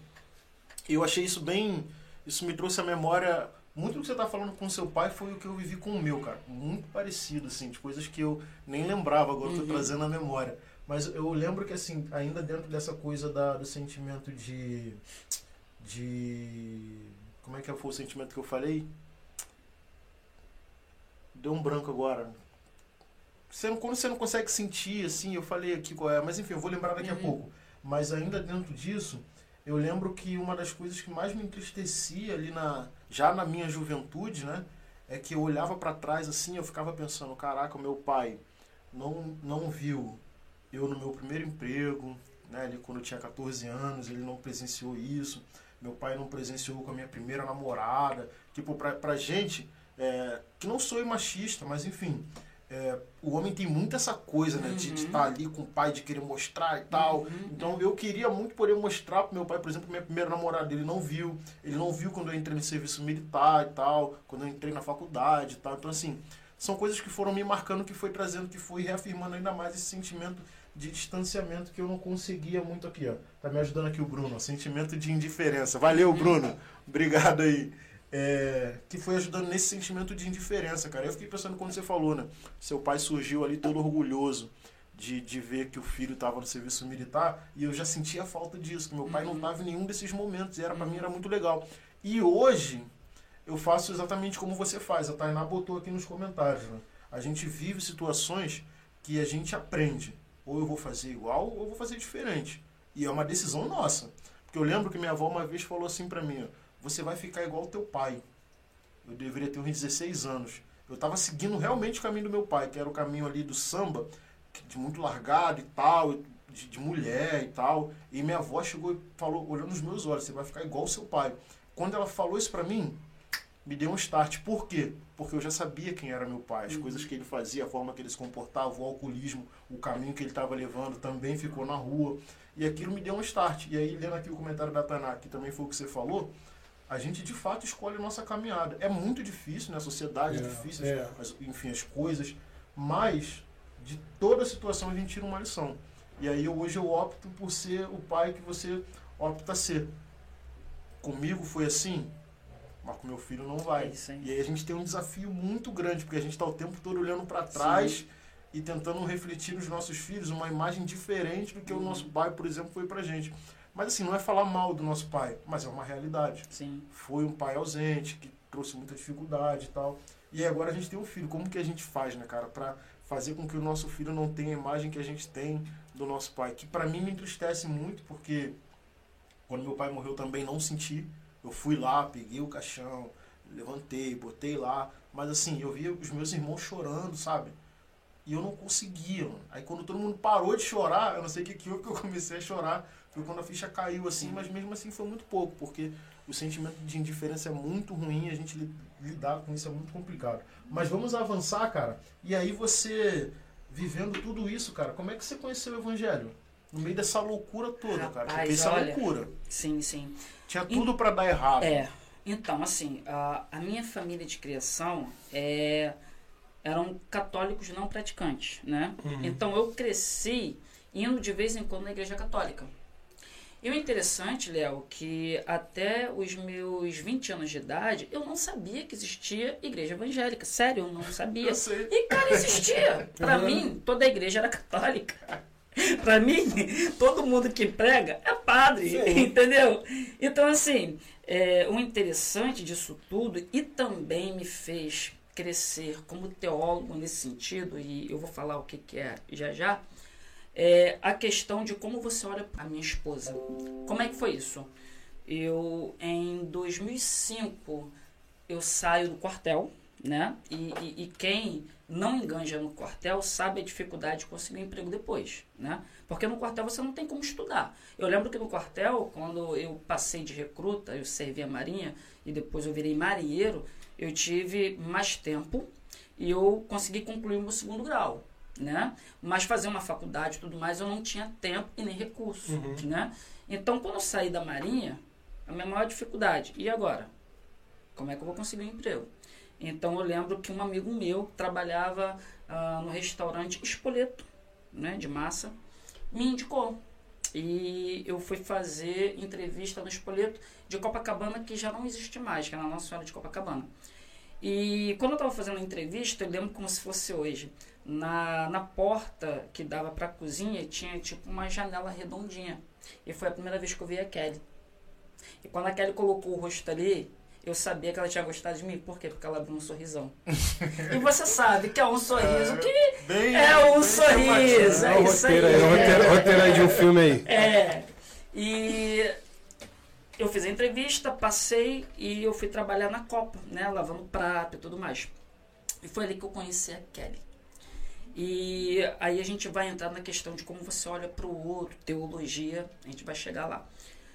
Eu achei isso bem, isso me trouxe à memória muito do que você tá falando com seu pai foi o que eu vivi com o meu, cara. Muito parecido, assim, de coisas que eu nem lembrava, agora eu tô Uhum. trazendo à memória. Mas eu lembro que, assim, ainda dentro dessa coisa da, do sentimento de. de. Como é que foi o sentimento que eu falei? Deu um branco agora. Você não, quando você não consegue sentir, assim, eu falei aqui qual é, mas enfim, eu vou lembrar daqui a Uhum. pouco. Mas ainda dentro disso, eu lembro que uma das coisas que mais me entristecia ali na. já na minha juventude, né? É que eu olhava pra trás assim, eu ficava pensando, caraca, meu pai não, não viu eu no meu primeiro emprego, né? Ali quando eu tinha 14 anos, ele não presenciou isso. Meu pai não presenciou com a minha primeira namorada. Tipo, pra, pra gente, é, que não sou machista, mas enfim, é, o homem tem muito essa coisa, né? De Uhum. estar ali com o pai, de querer mostrar e tal. Uhum. Então eu queria muito poder mostrar pro meu pai, por exemplo, minha primeira namorada, ele não viu. Ele não viu quando eu entrei no serviço militar e tal, quando eu entrei na faculdade e tal. Então, assim, são coisas que foram me marcando, que foi trazendo, que foi reafirmando ainda mais esse sentimento de distanciamento que eu não conseguia muito aqui, ó. Tá me ajudando aqui o Bruno, ó, sentimento de indiferença. Valeu, Bruno. Obrigado aí. É, que foi ajudando nesse sentimento de indiferença, cara. Eu fiquei pensando quando você falou, né? Seu pai surgiu ali todo orgulhoso de, de ver que o filho estava no serviço militar e eu já sentia falta disso, que meu pai não Uhum. estava em nenhum desses momentos e era para mim era muito legal. E hoje eu faço exatamente como você faz. A Tainá botou aqui nos comentários, né? A gente vive situações que a gente aprende. Ou eu vou fazer igual ou eu vou fazer diferente. E é uma decisão nossa. Porque eu lembro que minha avó uma vez falou assim para mim, ó, você vai ficar igual ao teu pai. Eu deveria ter uns 16 anos. Eu estava seguindo realmente o caminho do meu pai, que era o caminho ali do samba, de muito largado e tal, de, de mulher e tal. E minha avó chegou e falou, olhando nos meus olhos, você vai ficar igual ao seu pai. Quando ela falou isso pra mim, me deu um start. Por quê? Porque eu já sabia quem era meu pai, as Uhum. coisas que ele fazia, a forma que ele se comportava, o alcoolismo, o caminho que ele estava levando, também ficou na rua. E aquilo me deu um start. E aí, lendo aqui o comentário da Taná, que também foi o que você falou, a gente de fato escolhe a nossa caminhada. É muito difícil, né? A sociedade é, É, difícil, é. as- enfim, as coisas. Mas de toda situação a gente tira uma lição. E aí eu, hoje eu opto por ser o pai que você opta a ser. Comigo foi assim, mas com meu filho não vai. É. E aí a gente tem um desafio muito grande, porque a gente está o tempo todo olhando para trás e tentando refletir nos nossos filhos uma imagem diferente do que o Uhum. nosso pai, por exemplo, foi pra gente. Mas assim, não é falar mal do nosso pai, mas é uma realidade. Sim. Foi um pai ausente, que trouxe muita dificuldade e tal. E agora a gente tem um filho. Como que a gente faz, né, cara, pra fazer com que o nosso filho não tenha a imagem que a gente tem do nosso pai? Que pra mim me entristece muito, porque quando meu pai morreu também não senti. Eu fui lá, peguei o caixão, levantei, botei lá. Mas assim, eu via os meus irmãos chorando, sabe? E eu não conseguia. mano. Aí quando todo mundo parou de chorar, eu não sei o que que eu comecei a chorar. Foi quando a ficha caiu assim, mas mesmo assim foi muito pouco, porque o sentimento de indiferença é muito ruim, a gente li- lidar com isso é muito complicado. Mas vamos avançar, cara. E aí você, vivendo tudo isso, cara, como é que você conheceu o Evangelho? No meio dessa loucura toda, cara. Porque Rapaz, isso é loucura. Sim, sim. Tinha tudo pra dar errado. É. Então, assim, a, a minha família de criação é, eram católicos não praticantes, né? Uhum. Então eu cresci indo de vez em quando na igreja católica. E o interessante, Léo, que até os meus 20 anos de idade, eu não sabia que existia igreja evangélica. Sério, eu não sabia. Eu sei. E, cara, existia. Pra Uhum. mim, toda a igreja era católica. Pra mim, todo mundo que prega é padre, Sim. entendeu? Então, assim, é, o interessante disso tudo e também me fez crescer como teólogo nesse sentido, e eu vou falar o que, que é já já, é a questão de como você olha a minha esposa. Como é que foi isso? Eu, em 2005, eu saio do quartel, né? E, e, e, quem não enganja no quartel sabe a dificuldade de conseguir um emprego depois, né? Porque no quartel você não tem como estudar. Eu lembro que no quartel, quando eu passei de recruta, eu servi a marinha e depois eu virei marinheiro, eu tive mais tempo e eu consegui concluir o meu segundo grau, né? Mas fazer uma faculdade e tudo mais, eu não tinha tempo e nem recurso, uhum. né? Então, quando eu saí da marinha, a minha maior dificuldade, e agora? Como é que eu vou conseguir um emprego? Então, eu lembro que um amigo meu trabalhava uh, no restaurante Espoleto, né, de massa, me indicou. E eu fui fazer entrevista no Espoleto de Copacabana, que já não existe mais, que é na Nossa Senhora de Copacabana. E quando eu estava fazendo a entrevista, eu lembro como se fosse hoje. Na, na porta que dava para a cozinha tinha tipo uma janela redondinha. E foi a primeira vez que eu vi a Kelly. E quando a Kelly colocou o rosto ali, eu sabia que ela tinha gostado de mim. Por quê? Porque ela abriu um sorrisão. e você sabe que é um sorriso que bem, é um sorriso. É, é isso aí. É roteiro, roteiro aí de um filme aí. É. E eu fiz a entrevista, passei e eu fui trabalhar na Copa, né? Lavando prato e tudo mais. E foi ali que eu conheci a Kelly. E aí a gente vai entrar na questão de como você olha para o outro, teologia, a gente vai chegar lá.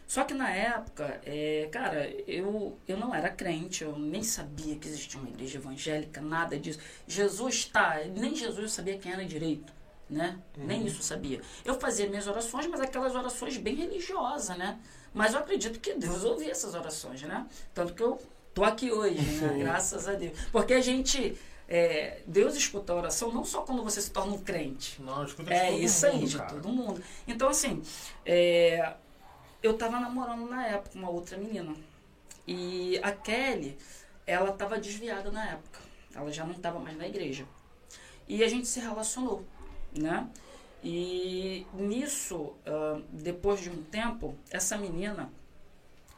Só que na época, é, cara, eu, eu não era crente, eu nem sabia que existia uma igreja evangélica, nada disso. Jesus tá, nem Jesus eu sabia quem era direito, né? Uhum. Nem isso eu sabia. Eu fazia minhas orações, mas aquelas orações bem religiosas, né? Mas eu acredito que Deus ouvia essas orações, né? Tanto que eu tô aqui hoje, né? graças a Deus. Porque a gente é, Deus escuta a oração não só quando você se torna um crente. Não, escuta de é todo isso mundo, aí, de cara. todo mundo. Então, assim, é, eu tava namorando na época uma outra menina. E a Kelly, ela tava desviada na época. Ela já não tava mais na igreja. E a gente se relacionou, né? E nisso, uh, depois de um tempo, essa menina,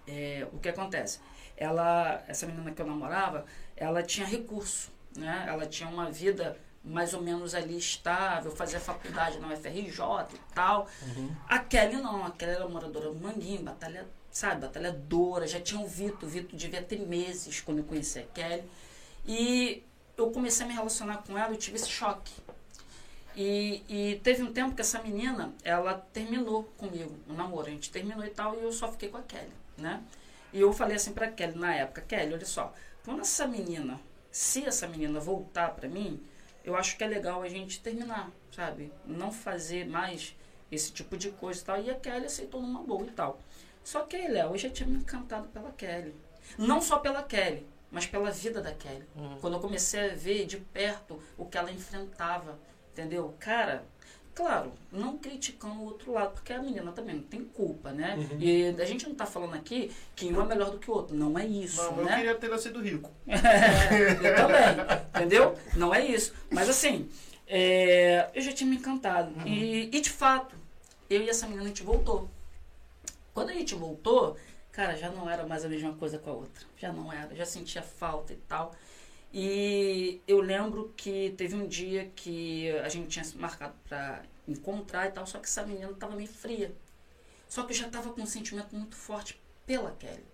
é, o que acontece? Ela, essa menina que eu namorava, ela tinha recurso, né? Ela tinha uma vida mais ou menos ali estável, fazia faculdade na UFRJ e tal. Uhum. A Kelly não, a Kelly era moradora do Manguinho, batalha, sabe, batalhadora, já tinha o Vitor, o Vitor devia ter meses quando eu conheci a Kelly. E eu comecei a me relacionar com ela, eu tive esse choque. E, e teve um tempo que essa menina, ela terminou comigo, o um namoro, a gente terminou e tal, e eu só fiquei com a Kelly, né? E eu falei assim pra Kelly na época, Kelly, olha só, quando essa menina, se essa menina voltar pra mim, eu acho que é legal a gente terminar, sabe? Não fazer mais esse tipo de coisa e tal. E a Kelly aceitou numa boa e tal. Só que aí, Léo, eu já tinha me encantado pela Kelly. Não só pela Kelly, mas pela vida da Kelly. Uhum. Quando eu comecei a ver de perto o que ela enfrentava, entendeu? Cara, Claro, não criticando o outro lado, porque a menina também não tem culpa, né? Uhum. E a gente não está falando aqui que um é melhor do que o outro. Não é isso. Não, né? eu queria ter nascido rico. É, eu também, entendeu? Não é isso. Mas assim, é, eu já tinha me encantado. Uhum. E, e de fato, eu e essa menina a gente voltou. Quando a gente voltou, cara, já não era mais a mesma coisa com a outra. Já não era, já sentia falta e tal. E eu lembro que teve um dia que a gente tinha marcado para encontrar e tal, só que essa menina estava meio fria. Só que eu já estava com um sentimento muito forte pela Kelly.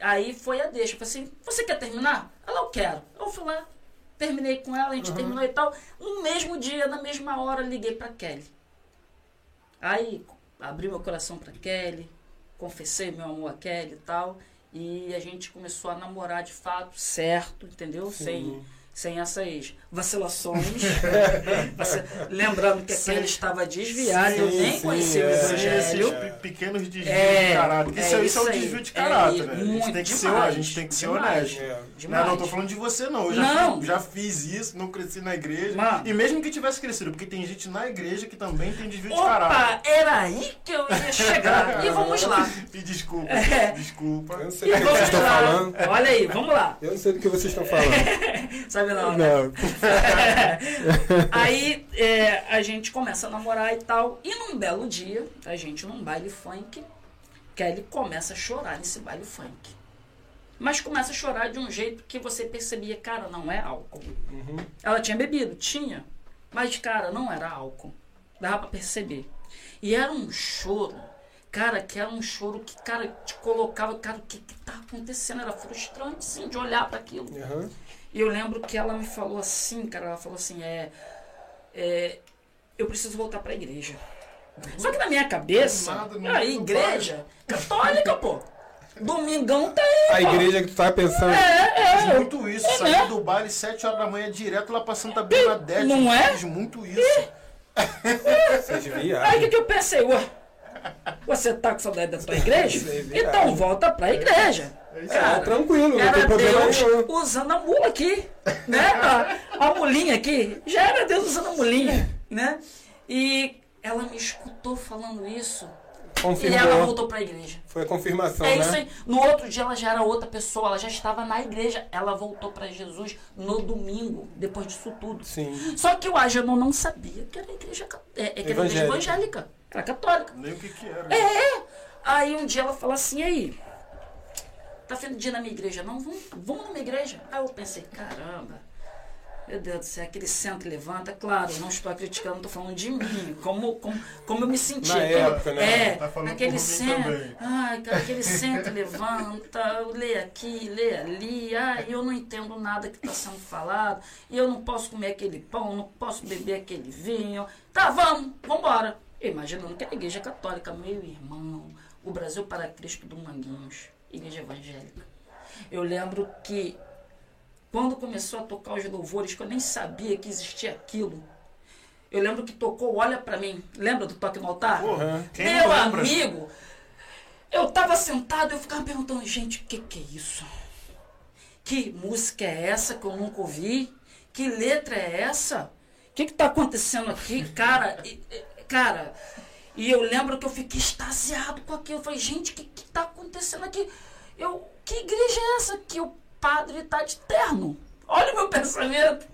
Aí foi a deixa. Eu falei assim: você quer terminar? Ela, eu quero. Eu fui lá, terminei com ela, a gente uhum. terminou e tal. No mesmo dia, na mesma hora, liguei para Kelly. Aí abri meu coração para Kelly, confessei meu amor a Kelly e tal. E a gente começou a namorar de fato, certo, entendeu? Sim. Sem, sem essas vacilações. Lembrando que aquele estava desviado, sim, eu nem sim, conhecia é. o evangelho. É. Pequenos desvios é, de caráter. Isso, é, isso é um desvio de caráter, é, né? A gente tem que ser, a gente tem que ser honesto. É. Não, não tô falando de você, não. Eu já, não. Fiz, já fiz isso, não cresci na igreja. Mano. E mesmo que tivesse crescido, porque tem gente na igreja que também tem desvio Opa, de caráter. Era aí que eu ia chegar. e vamos lá. E desculpa, é. desculpa. Eu não sei do que vocês estão falando. Olha aí, vamos lá. Eu não sei do que vocês estão falando. Sabe não, né? Não. Aí é, a gente começa a namorar e tal. E num belo dia, a gente num baile funk, Kelly começa a chorar nesse baile funk. Mas começa a chorar de um jeito que você percebia, cara, não é álcool. Uhum. Ela tinha bebido? Tinha. Mas, cara, não era álcool. Dava pra perceber. E era um choro, cara, que era um choro que, cara, te colocava, cara, o que que tá acontecendo? Era frustrante, sim, de olhar para aquilo. Uhum. E eu lembro que ela me falou assim, cara, ela falou assim, é, é eu preciso voltar pra igreja. Só que na minha cabeça, Nada, não- a não igreja católica, pô. Domingão tá aí. A igreja que tu tava pensando. É, é. muito isso. Sair do baile 7 horas da manhã direto lá pra Santa Bernadette. Não é? Diz muito isso. Vocês Aí o que, que eu pensei? Ué, você tá com saudade da tua igreja? É. Então volta pra igreja. Ah, tranquilo, não era tem problema Deus nenhum. usando a mula aqui, né? A, a mulinha aqui. Já era Deus usando a mulinha, né? E ela me escutou falando isso. E ela Confirmou. voltou pra igreja. Foi a confirmação, É né? isso aí. No outro dia ela já era outra pessoa, ela já estava na igreja. Ela voltou para Jesus no domingo, depois disso tudo. Sim. Só que o Agenor não sabia que era igreja, é, é que era igreja Evangélica. Era católica. Nem o que que era. É. Aí um dia ela falou assim, aí, tá de ir na minha igreja? Não, vamos, vamos na minha igreja. Aí eu pensei, caramba, meu Deus do céu, aquele senta e levanta. Claro, não estou criticando, estou falando de mim, como, como, como eu me senti. Na Aquele- época, né? É, Tá aquele senta, ai, cara, aquele senta e levanta, lê aqui, lê ali, ai, eu não entendo nada que está sendo falado, e eu não posso comer aquele pão, não posso beber aquele vinho. Tá, vamos, vamos embora. Imaginando que a igreja católica, meu irmão, o Brasil para Cristo do Manguinhos, igreja evangélica. Eu lembro que quando começou a tocar os louvores, que eu nem sabia que existia aquilo, eu lembro que tocou Olha Pra Mim. Lembra do toque no altar? Porra, Meu amigo, eu tava sentado e eu ficava perguntando, gente, o que que é isso? Que música é essa que eu nunca ouvi? Que letra é essa? O que que tá acontecendo aqui? Cara, cara, e eu lembro que eu fiquei extasiado com aquilo. Eu falei, gente, o que que tá acontecendo aqui? Eu, que igreja é essa que o padre tá de terno? Olha o meu pensamento.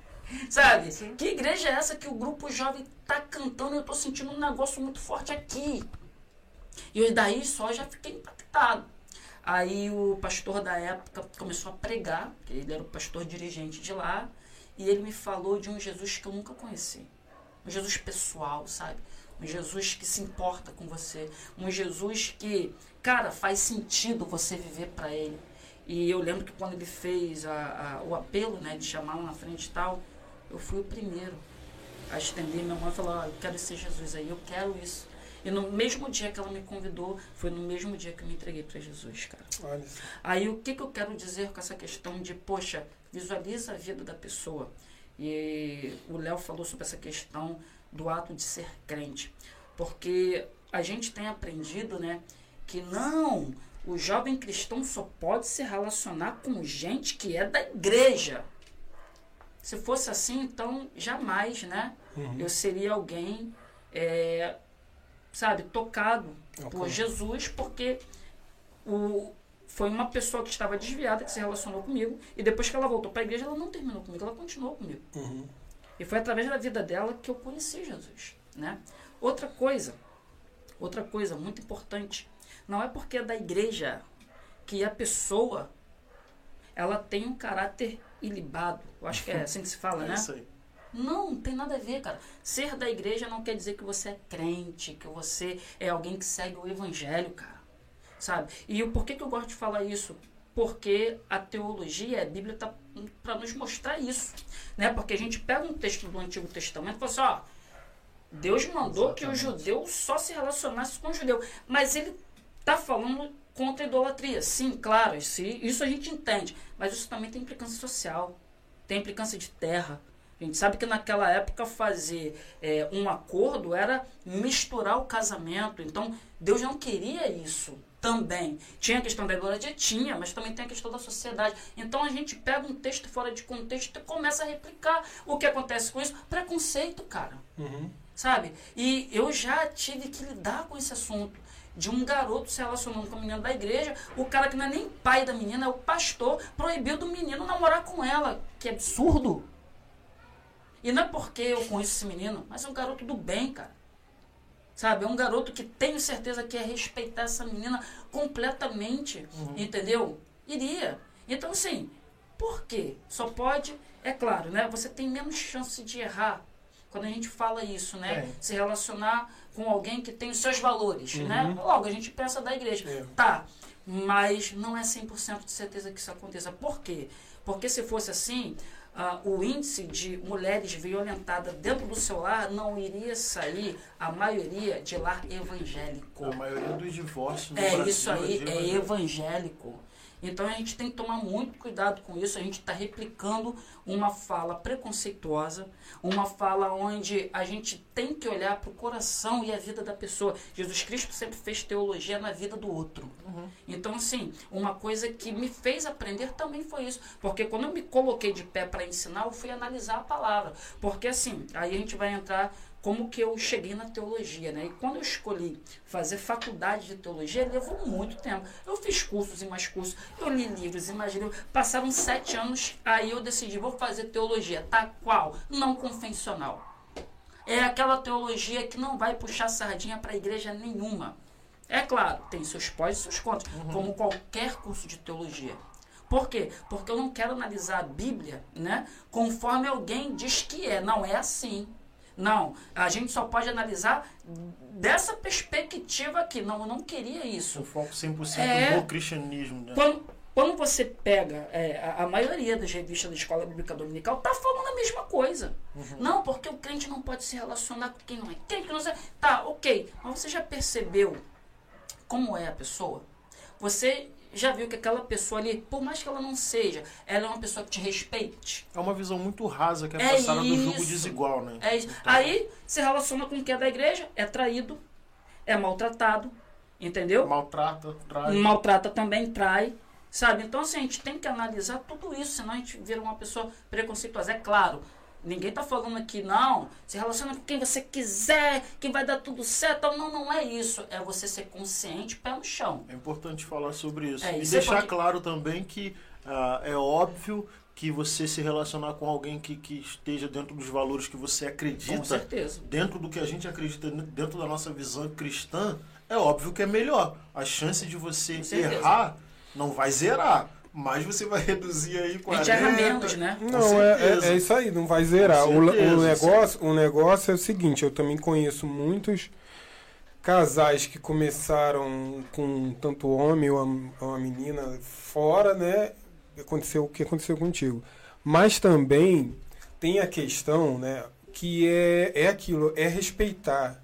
Sabe? Que igreja é essa que o grupo jovem tá cantando e eu tô sentindo um negócio muito forte aqui? E daí só já fiquei impactado. Aí o pastor da época começou a pregar, que ele era o pastor dirigente de lá, e ele me falou de um Jesus que eu nunca conheci. Um Jesus pessoal, sabe? Um Jesus que se importa com você. Um Jesus que, cara, faz sentido você viver para ele. E eu lembro que quando ele fez a- a- o apelo, né, de chamar lá na frente e tal, eu fui o primeiro a estender minha mão e falar, "Ó, eu quero ser Jesus aí, eu quero isso. E no mesmo dia que ela me convidou, foi no mesmo dia que eu me entreguei para Jesus, cara. Olha. Aí o que, que eu quero dizer com essa questão de, poxa, visualiza a vida da pessoa. E o Léo falou sobre essa questão do ato de ser crente. Porque a gente tem aprendido, né, que não, o jovem cristão só pode se relacionar com gente que é da igreja. Se fosse assim, então jamais, né? Eu seria alguém, é, sabe, tocado por Ok. Jesus, porque o, foi uma pessoa que estava desviada que se relacionou comigo e depois que ela voltou para a igreja, ela não terminou comigo, ela continuou comigo. Uhum. E foi através da vida dela que eu conheci Jesus, né? Outra coisa, outra coisa muito importante, não é porque é da igreja que a pessoa ela tem um caráter ilibado. Eu acho que é assim que se fala, É né? isso aí. Não, não tem nada a ver, cara. Ser da igreja não quer dizer que você é crente, que você é alguém que segue o evangelho, cara. Sabe? E o porquê que eu gosto de falar isso? Porque a teologia, a Bíblia tá para nos mostrar isso, né? Porque a gente pega um texto do Antigo Testamento e fala assim, ó, Deus mandou que o judeu só se relacionasse com o judeu, mas ele tá falando contra a idolatria. Sim, claro, isso, isso a gente entende, mas isso também tem implicância social, tem implicância de terra. A gente sabe que naquela época fazer é, um acordo era misturar o casamento. Então, Deus não queria isso também. Tinha a questão da idolatria? Tinha, mas também tem a questão da sociedade. Então, a gente pega um texto fora de contexto e começa a replicar. O que acontece com isso? Preconceito, cara. Uhum. Sabe? E eu já tive que lidar com esse assunto. De um garoto se relacionando com a menina da igreja, o cara que não é nem pai da menina, é o pastor, proibiu do menino namorar com ela. Que absurdo! E não é porque eu conheço esse menino, mas é um garoto do bem, cara. Sabe? É um garoto que tenho certeza que ia respeitar essa menina completamente. Entendeu? Iria. Então, assim, por quê? Só pode, é claro, né? Você tem menos chance de errar quando a gente fala isso, né? É. Se relacionar com alguém que tem os seus valores, Uhum. né? Logo, a gente pensa da igreja. É. Tá, mas não é 100% de certeza que isso aconteça. Por quê? Porque se fosse assim, ah, o índice de mulheres violentadas dentro do seu lar não iria sair, a maioria, de lar evangélico. A maioria dos divórcios no É Brasil isso aí, de é evangélico. Então a gente tem que tomar muito cuidado com isso. A gente está replicando uma fala preconceituosa, uma fala onde a gente tem que olhar para o coração e a vida da pessoa. Jesus Cristo sempre fez teologia na vida do outro. Então, assim, uma coisa que me fez aprender também foi isso. Porque quando eu me coloquei de pé para ensinar, eu fui analisar a palavra. Porque, assim, aí a gente vai entrar como que eu cheguei na teologia, né? E quando eu escolhi fazer faculdade de teologia, levou muito tempo. Eu fiz cursos e mais cursos, eu li livros e mais livros. Passaram sete anos, aí eu decidi, vou fazer teologia. Tá qual? Não convencional. É aquela teologia que não vai puxar sardinha para igreja nenhuma. É claro, tem seus pós e seus contras, como qualquer curso de teologia. Por quê? Porque eu não quero analisar a Bíblia, né, conforme alguém diz que é. Não é assim. Não, a gente só pode analisar dessa perspectiva aqui. Não, eu não queria isso. Um foco 100% É. no cristianismo, né? Quando, quando você pega é, a, a maioria das revistas da Escola Bíblica Dominical, tá falando a mesma coisa. Não, porque o crente não pode se relacionar com quem não é crente. que não sei- Tá, ok. Mas você já percebeu como é a pessoa? Você já viu que aquela pessoa ali, por mais que ela não seja, ela é uma pessoa que te respeite? É uma visão muito rasa que é, É passada do jogo isso. desigual, né? É isso. Então, Aí se relaciona com quem é da igreja, é traído, é maltratado, entendeu? Maltrata, traz. maltrata também, trai, sabe? Então, assim, a gente tem que analisar tudo isso, senão a gente vira uma pessoa preconceituosa. É claro, ninguém tá falando aqui, não, se relaciona com quem você quiser, que vai dar tudo certo. Não, não é isso. É você ser consciente, pé no chão. É importante falar sobre isso. É, e é deixar porque- claro também que ah, é óbvio que você se relacionar com alguém que, que esteja dentro dos valores que você Com acredita, certeza. dentro do que a gente acredita, dentro da nossa visão cristã, é óbvio que é melhor. A chance de você Com errar não vai zerar, mas você vai reduzir aí A 40. gente erra menos, né? Não, é, certeza. é, é isso aí, não vai zerar. Com O, certeza, o negócio, o negócio é o seguinte, eu também conheço muitos casais que começaram com tanto homem ou uma, ou uma menina fora, né? Aconteceu o que aconteceu contigo. Mas também tem a questão, né? Que é, é aquilo, é respeitar.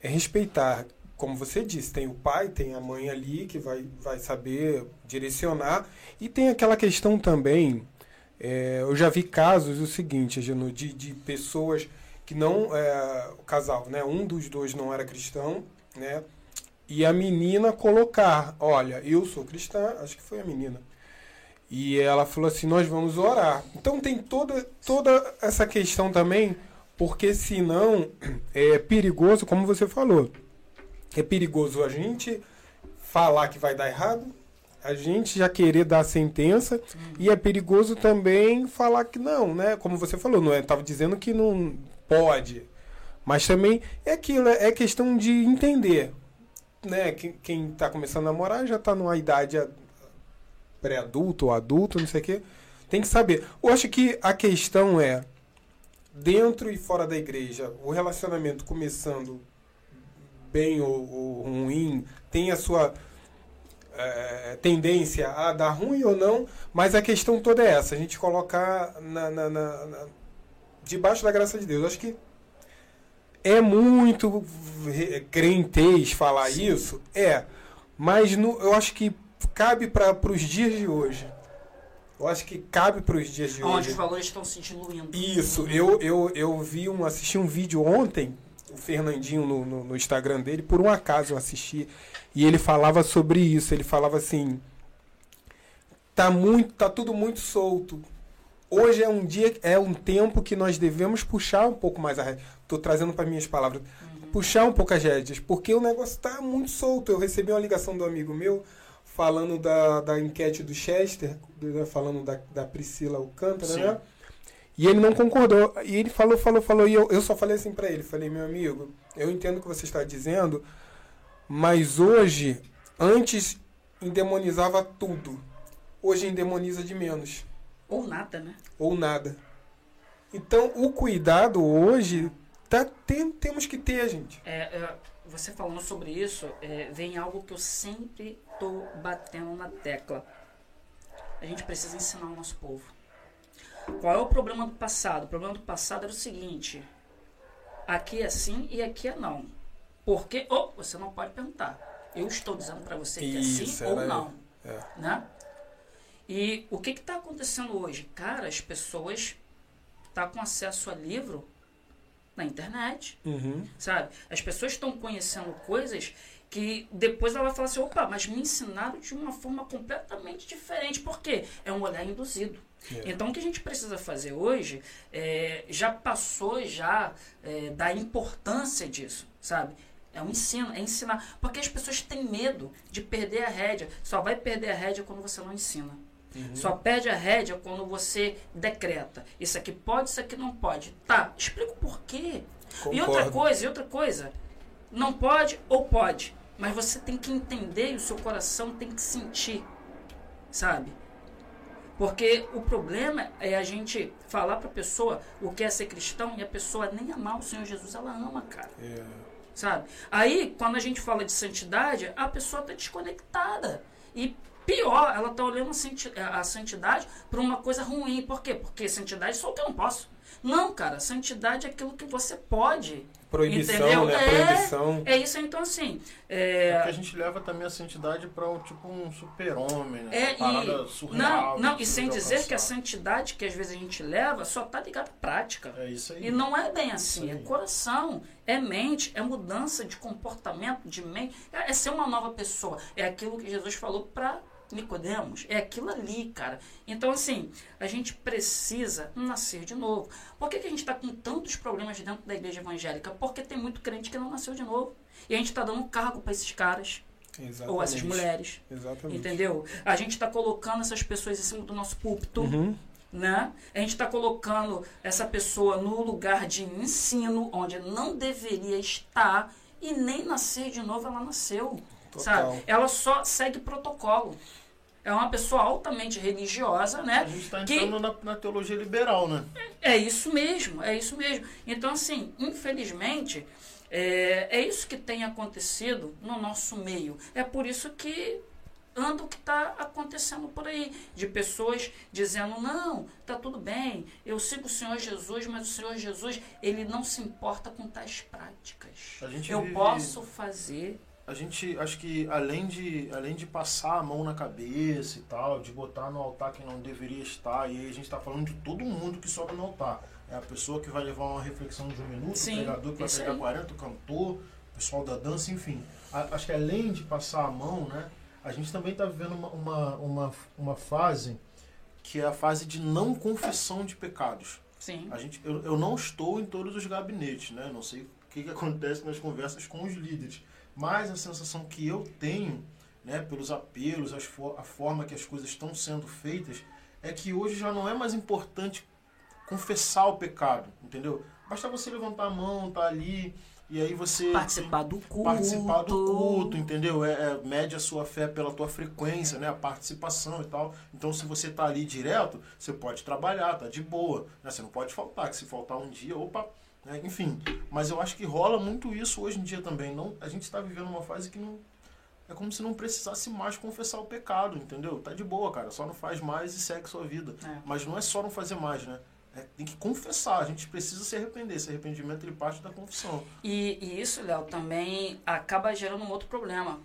É respeitar. Como você disse, tem o pai, tem a mãe ali que vai, vai saber direcionar. E tem aquela questão também é, eu já vi casos o seguinte, Genu, de, de pessoas que não. É, o casal, né? Um dos dois não era cristão, né? E a menina colocar, olha, eu sou cristã, acho que foi a menina. E ela falou assim, nós vamos orar. Então tem toda, toda essa questão também, porque senão é perigoso, como você falou, é perigoso a gente falar que vai dar errado, a gente já querer dar a sentença e é perigoso também falar que não, né? Como você falou, não é? Tava dizendo que não pode, mas também é aquilo, é questão de entender, né? Quem, quem tá começando a namorar já tá numa idade pré-adulto ou adulto, não sei o quê, tem que saber. Eu acho que a questão é dentro e fora da igreja, o relacionamento começando bem ou, ou ruim, tem a sua é, tendência a dar ruim ou não, mas a questão toda é essa, a gente colocar na, na- na- na- debaixo da graça de Deus. Eu acho que é muito re- crentez falar isso, é, mas no- eu acho que cabe para os dias de hoje. Eu acho que cabe para os dias de Onde hoje. os valores estão se diluindo. Isso, eu, eu, eu vi um, assisti um vídeo ontem, o Fernandinho no, no, no Instagram dele, por um acaso eu assisti, e ele falava sobre isso, ele falava assim, tá muito, tá tudo muito solto. Hoje é um dia, é um tempo que nós devemos puxar um pouco mais a rédea. Tô trazendo para minhas palavras. Puxar um pouco as rédeas, porque o negócio tá muito solto. Eu recebi uma ligação do amigo meu falando da, da enquete do Chester, né, falando da, da Priscila Alcântara, Sim. né? E ele não concordou. E ele falou, falou, falou. E eu, eu só falei assim pra ele: falei, meu amigo, eu entendo o que você está dizendo, mas hoje, antes endemonizava tudo. hoje endemoniza de menos. Ou nada, né? Ou nada. Então, o cuidado hoje tá, tem, temos que ter, gente. É, é, você falando sobre isso, é, vem algo que eu sempre tô batendo na tecla. A gente precisa ensinar o nosso povo. Qual é o problema do passado? O problema do passado era o seguinte: aqui é sim e aqui é não. Porque, oh, você não pode perguntar. Eu estou dizendo para você que é sim Isso, ou não. É. Né? E o que está acontecendo hoje? Cara, as pessoas estão com acesso a livro na internet Uhum. sabe? As pessoas estão conhecendo coisas que depois ela vai falar assim, opa, mas me ensinaram de uma forma completamente diferente. Por quê? É um olhar induzido. É. Então o que a gente precisa fazer hoje é, já passou já é, da importância disso, sabe? É um ensino, é ensinar. Porque as pessoas têm medo de perder a rédea. Só vai perder a rédea quando você não ensina. Uhum. Só perde a rédea quando você decreta. Isso aqui pode, isso aqui não pode. Tá, explica o porquê. E outra Concordo. coisa, e outra coisa, não pode ou pode, mas você tem que entender e o seu coração tem que sentir, sabe? Porque o problema é a gente falar pra pessoa o que é ser cristão e a pessoa nem amar o Senhor Jesus, ela ama, cara, É. sabe? Aí, quando a gente fala de santidade, a pessoa tá desconectada. E pior, ela tá olhando a a santidade para uma coisa ruim. Por quê? Porque santidade só o que eu não posso. Não, cara, santidade é aquilo que você pode. Proibição, Entendeu? né? É. Proibição. É isso, então assim. É É, que a gente leva também a santidade pra um, tipo um super-homem, né? é, Uma parada e, surreal. não, não, e sem dizer que a alcançar. santidade que às vezes a gente leva só tá ligada à prática. É isso aí. E não é bem assim, é aí. coração, é mente, é mudança de comportamento, de mente, é, é ser uma nova pessoa. É aquilo que Jesus falou para Nicodemos, é aquilo ali, cara. Então, assim, a gente precisa nascer de novo. Por que, que a gente está com tantos problemas dentro da igreja evangélica? Porque tem muito crente que não nasceu de novo. E a gente está dando cargo para esses caras, Exatamente. ou essas mulheres. Exatamente. Entendeu? A gente está colocando essas pessoas em cima do nosso púlpito Uhum. né? A gente está colocando essa pessoa no lugar de ensino, onde não deveria estar, e nem nascer de novo ela nasceu, Total. sabe? Ela só segue protocolo. É uma pessoa altamente religiosa, A né? gente tá Que- entrando na, na teologia liberal, né? É isso mesmo, é isso mesmo. Então, assim, infelizmente, é, é isso que tem acontecido no nosso meio. É por isso que anda o que está acontecendo por aí, de pessoas dizendo, não, tá tudo bem, eu sigo o Senhor Jesus, mas o Senhor Jesus, ele não se importa com tais práticas. A gente Eu vive- posso fazer. A gente, acho que além de, além de passar a mão na cabeça e tal, de botar no altar quem não deveria estar, e aí a gente tá falando de todo mundo que sobe no altar. É a pessoa que vai levar uma reflexão de um minuto, Sim, o pregador que vai isso pregar aí. 40, o cantor, o pessoal da dança, enfim. A- acho que além de passar a mão, né, a gente também está vivendo uma, uma, uma, uma fase que é a fase de não confissão de pecados. Sim. A gente, eu, eu não estou em todos os gabinetes, né? Não sei o que, que acontece nas conversas com os líderes. Mas a sensação que eu tenho, né, pelos apelos, as a forma que as coisas estão sendo feitas, é que hoje já não é mais importante confessar o pecado, entendeu? Basta você levantar a mão, tá ali, e aí você Participar do culto. participar do culto, entendeu? É, é, mede a sua fé pela tua frequência, né? A participação e tal. Então, se você tá ali direto, você pode trabalhar, tá de boa. Né? Você não pode faltar, que se faltar um dia, opa, né? enfim. Mas eu acho que rola muito isso hoje em dia também. Não, a gente está vivendo uma fase que não é como se não precisasse mais confessar o pecado, entendeu? Tá de boa, cara. Só não faz mais e segue sua vida. É. Mas não é só não fazer mais, né? É, tem que confessar. A gente precisa se arrepender. Esse arrependimento ele parte da confissão. E, e isso, Léo, também acaba gerando um outro problema.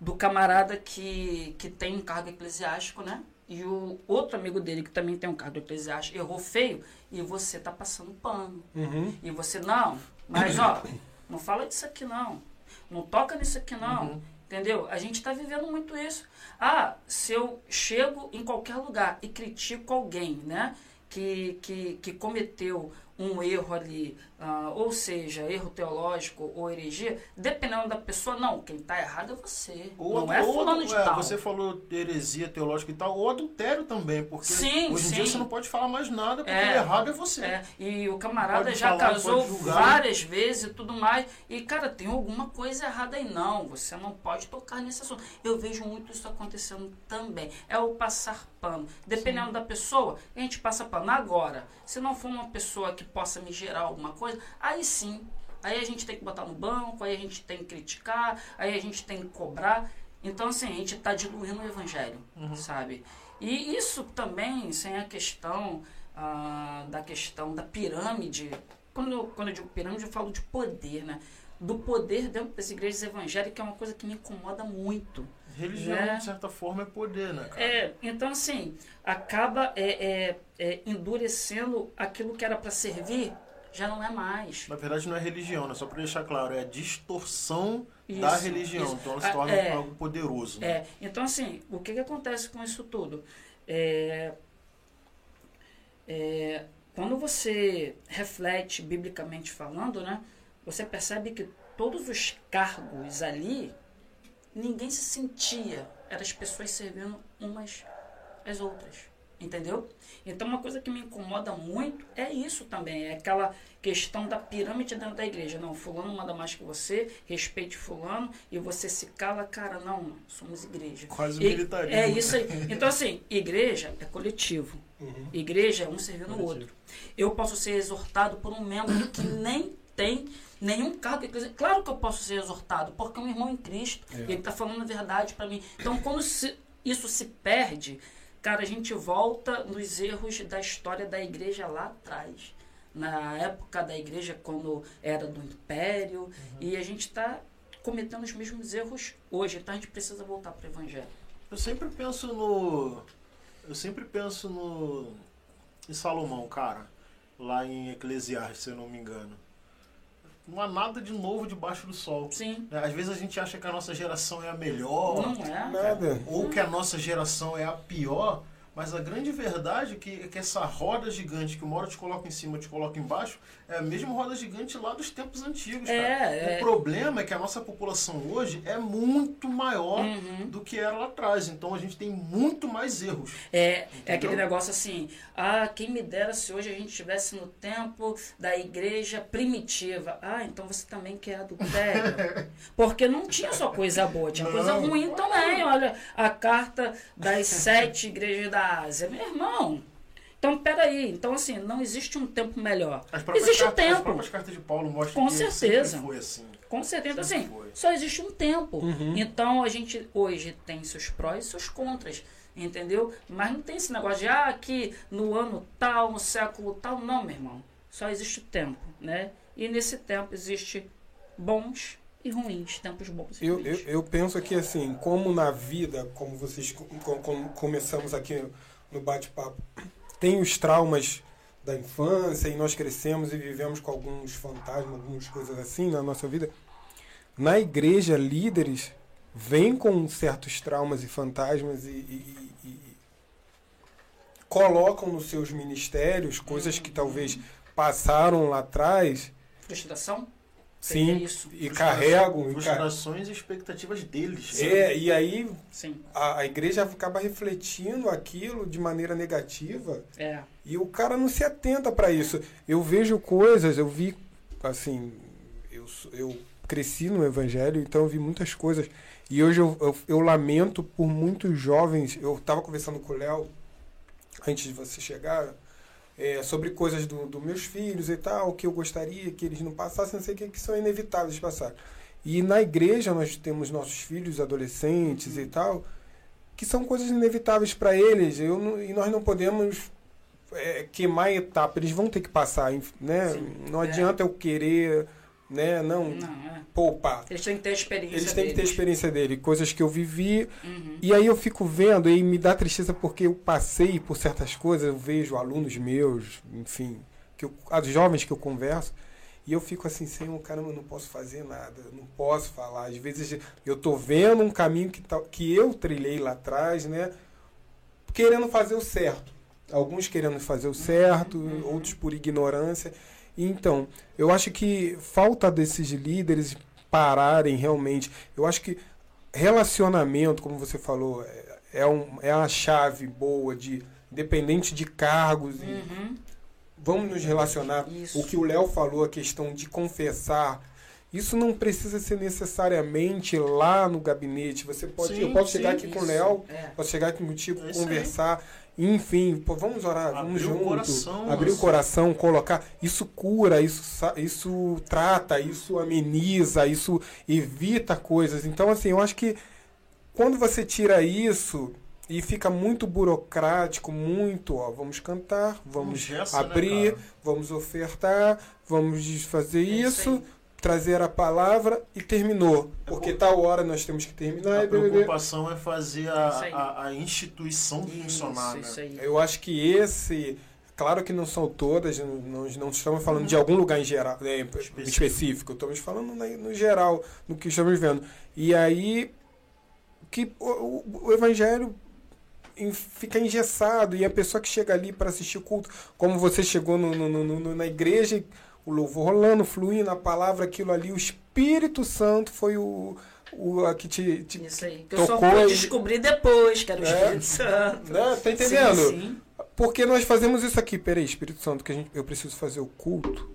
Do camarada que, que tem um cargo eclesiástico, né? E o outro amigo dele que também tem um cargo eclesiástico errou feio e você tá passando pano. Uhum. E você, não, mas ó, não fala disso aqui não. Não toca nisso aqui não. Uhum. Entendeu? A gente está vivendo muito isso. Ah, se eu chego em qualquer lugar e critico alguém, né? Que, que, que cometeu um erro ali, uh, ou seja, erro teológico ou heresia, dependendo da pessoa, não, quem está errado é você. Ou, não é fulano de é, tal. Você falou heresia teológica e tal, ou adultério também, porque sim, hoje em dia você não pode falar mais nada, porque é, o errado é você. É. E o camarada já falar, casou várias vezes e tudo mais, e cara, tem alguma coisa errada aí. Não, você não pode tocar nesse assunto. Eu vejo muito isso acontecendo também. É o passar pano. Dependendo sim. da pessoa, a gente passa pano. Agora, se não for uma pessoa que possa me gerar alguma coisa, aí sim. Aí a gente tem que botar no banco, aí a gente tem que criticar, aí a gente tem que cobrar. Então, assim, a gente está diluindo o evangelho, uhum. sabe? E isso também, sem a questão ah, da questão da pirâmide. Quando eu, quando eu digo pirâmide, eu falo de poder, né? Do poder dentro das igrejas evangélicas é uma coisa que me incomoda muito. Religião, né? de certa forma, é poder, né, cara? É, então, assim, acaba é, é, é endurecendo aquilo que era para servir, já não é mais. Na verdade, não é religião, né? Só para deixar claro, é a distorção isso, da religião. Isso. Então, ela se torna é, algo poderoso. Né? É, então, assim, o que, que acontece com isso tudo? É, é, quando você reflete biblicamente falando, né? Você percebe que todos os cargos ali ninguém se sentia. Eram as pessoas servindo umas às outras. Entendeu? Então, uma coisa que me incomoda muito é isso também. É aquela questão da pirâmide dentro da igreja. Não, fulano manda mais que você, respeite fulano, e você se cala, cara, não, somos igreja. Quase e, militarismo. É isso aí. Então, assim, igreja é coletivo. Uhum. Igreja é um servindo o outro. Eu posso ser exortado por um membro que nem tem nenhum cargo eclesiástico. Claro que eu posso ser exortado, porque é um irmão em Cristo. É. E ele está falando a verdade para mim. Então, quando se, isso se perde, cara, a gente volta nos erros da história da igreja lá atrás. Na época da igreja, quando era do império. Uhum. E a gente está cometendo os mesmos erros hoje. Então, a gente precisa voltar para o evangelho. Eu sempre penso no. Eu sempre penso no. Em Salomão, cara. Lá em Eclesiastes, se eu não me engano não há nada de novo debaixo do sol. Sim. Né? Às vezes a gente acha que a nossa geração é a melhor. Não é. Nada. Ou que a nossa geração é a pior. Mas a grande verdade é que, é que essa roda gigante que uma hora te coloca em cima, te coloca embaixo, é a mesma roda gigante lá dos tempos antigos. É, é. O problema é que a nossa população hoje é muito maior uhum. do que era lá atrás. Então a gente tem muito mais erros. É, é aquele negócio assim, ah, quem me dera se hoje a gente estivesse no tempo da igreja primitiva. Ah, então você também quer adultério. Porque não tinha só coisa boa, tinha não. coisa ruim também. Olha, a carta das sete igrejas da Ásia. Meu irmão, então, peraí. Então, assim, não existe um tempo melhor. Existe cartas, um tempo. As próprias cartas de Paulo mostram Com que certeza. foi assim. Com certeza. Sempre assim, foi. só existe um tempo. Uhum. Então, a gente hoje tem seus prós e seus contras. Entendeu? Mas não tem esse negócio de, ah, que no ano tal, no século tal. Não, meu irmão. Só existe o tempo, né? E nesse tempo existe bons e ruins, tempos bons eu. Eu, eu penso que, assim, como na vida, como vocês como começamos aqui no bate-papo, tem os traumas da infância e nós crescemos e vivemos com alguns fantasmas, algumas coisas assim na nossa vida. Na igreja, líderes vêm com certos traumas e fantasmas e, e, e, e colocam nos seus ministérios coisas que talvez passaram lá atrás. Frustração? Sim, isso. e carregam. Frustrações e expectativas deles. É, e aí Sim. A, a igreja acaba refletindo aquilo de maneira negativa. É. E o cara não se atenta para isso. Eu vejo coisas, eu vi, assim, eu, eu cresci no evangelho, então eu vi muitas coisas. E hoje eu, eu, eu lamento por muitos jovens. Eu estava conversando com o Léo antes de você chegar é, sobre coisas dos do meus filhos e tal, que eu gostaria que eles não passassem, não sei o que, que são inevitáveis de passar. E na igreja nós temos nossos filhos adolescentes e tal, que são coisas inevitáveis para eles. Eu não, e nós não podemos é, queimar etapa. Eles vão ter que passar, né? Sim, não é. adianta eu querer né? Não, não é. poupar. Eles têm que ter a experiência Eles têm deles. que ter a experiência dele, coisas que eu vivi. Uhum. E aí eu fico vendo e me dá tristeza porque eu passei por certas coisas, eu vejo alunos meus, enfim, que eu, as jovens que eu converso, e eu fico assim, Senhor, caramba, eu não posso fazer nada, não posso falar. Às vezes eu tô vendo um caminho que, tá, que eu trilhei lá atrás, né? Querendo fazer o certo. alguns querendo fazer o certo, outros por ignorância. Então, eu acho que falta desses líderes pararem realmente. Eu acho que relacionamento, como você falou, é, é, um, é uma chave boa de independente de cargos e Uhum. vamos nos relacionar. Isso. O que o Léo falou, a questão de confessar, isso não precisa ser necessariamente lá no gabinete. Você pode, Sim, eu posso chegar sim, aqui com o isso. Léo, É. posso chegar aqui contigo, É isso conversar, enfim, pô, vamos orar, vamos Abrir o junto, coração, abrir o assim. coração, colocar, isso cura, isso isso trata, isso ameniza, isso evita coisas. Então assim, eu acho que quando você tira isso e fica muito burocrático, muito, ó, vamos cantar, vamos Engessa, né, abrir, cara? vamos ofertar, vamos fazer isso isso, aí. Trazer a palavra e terminou. Porque tal hora nós temos que terminar A e preocupação é fazer Isso a, a, a instituição funcionar, Isso, isso né? Eu acho que esse, claro que não são todas, não- nós não estamos falando de algum lugar em geral, né, Específico. específico, estamos falando no geral, no que estamos vendo. E aí que o, o- evangelho fica engessado e a pessoa que chega ali para assistir o culto, como você chegou no- no- no- no- na igreja, e o louvor rolando, fluindo, a palavra, aquilo ali, o Espírito Santo foi o, o a que te, te Isso aí. Que eu só Tocou fui e- descobrir depois, que era o É. Espírito Santo. né, tá entendendo? Sim, sim. Porque nós fazemos isso aqui. Peraí, Espírito Santo, que a gente, eu preciso fazer o culto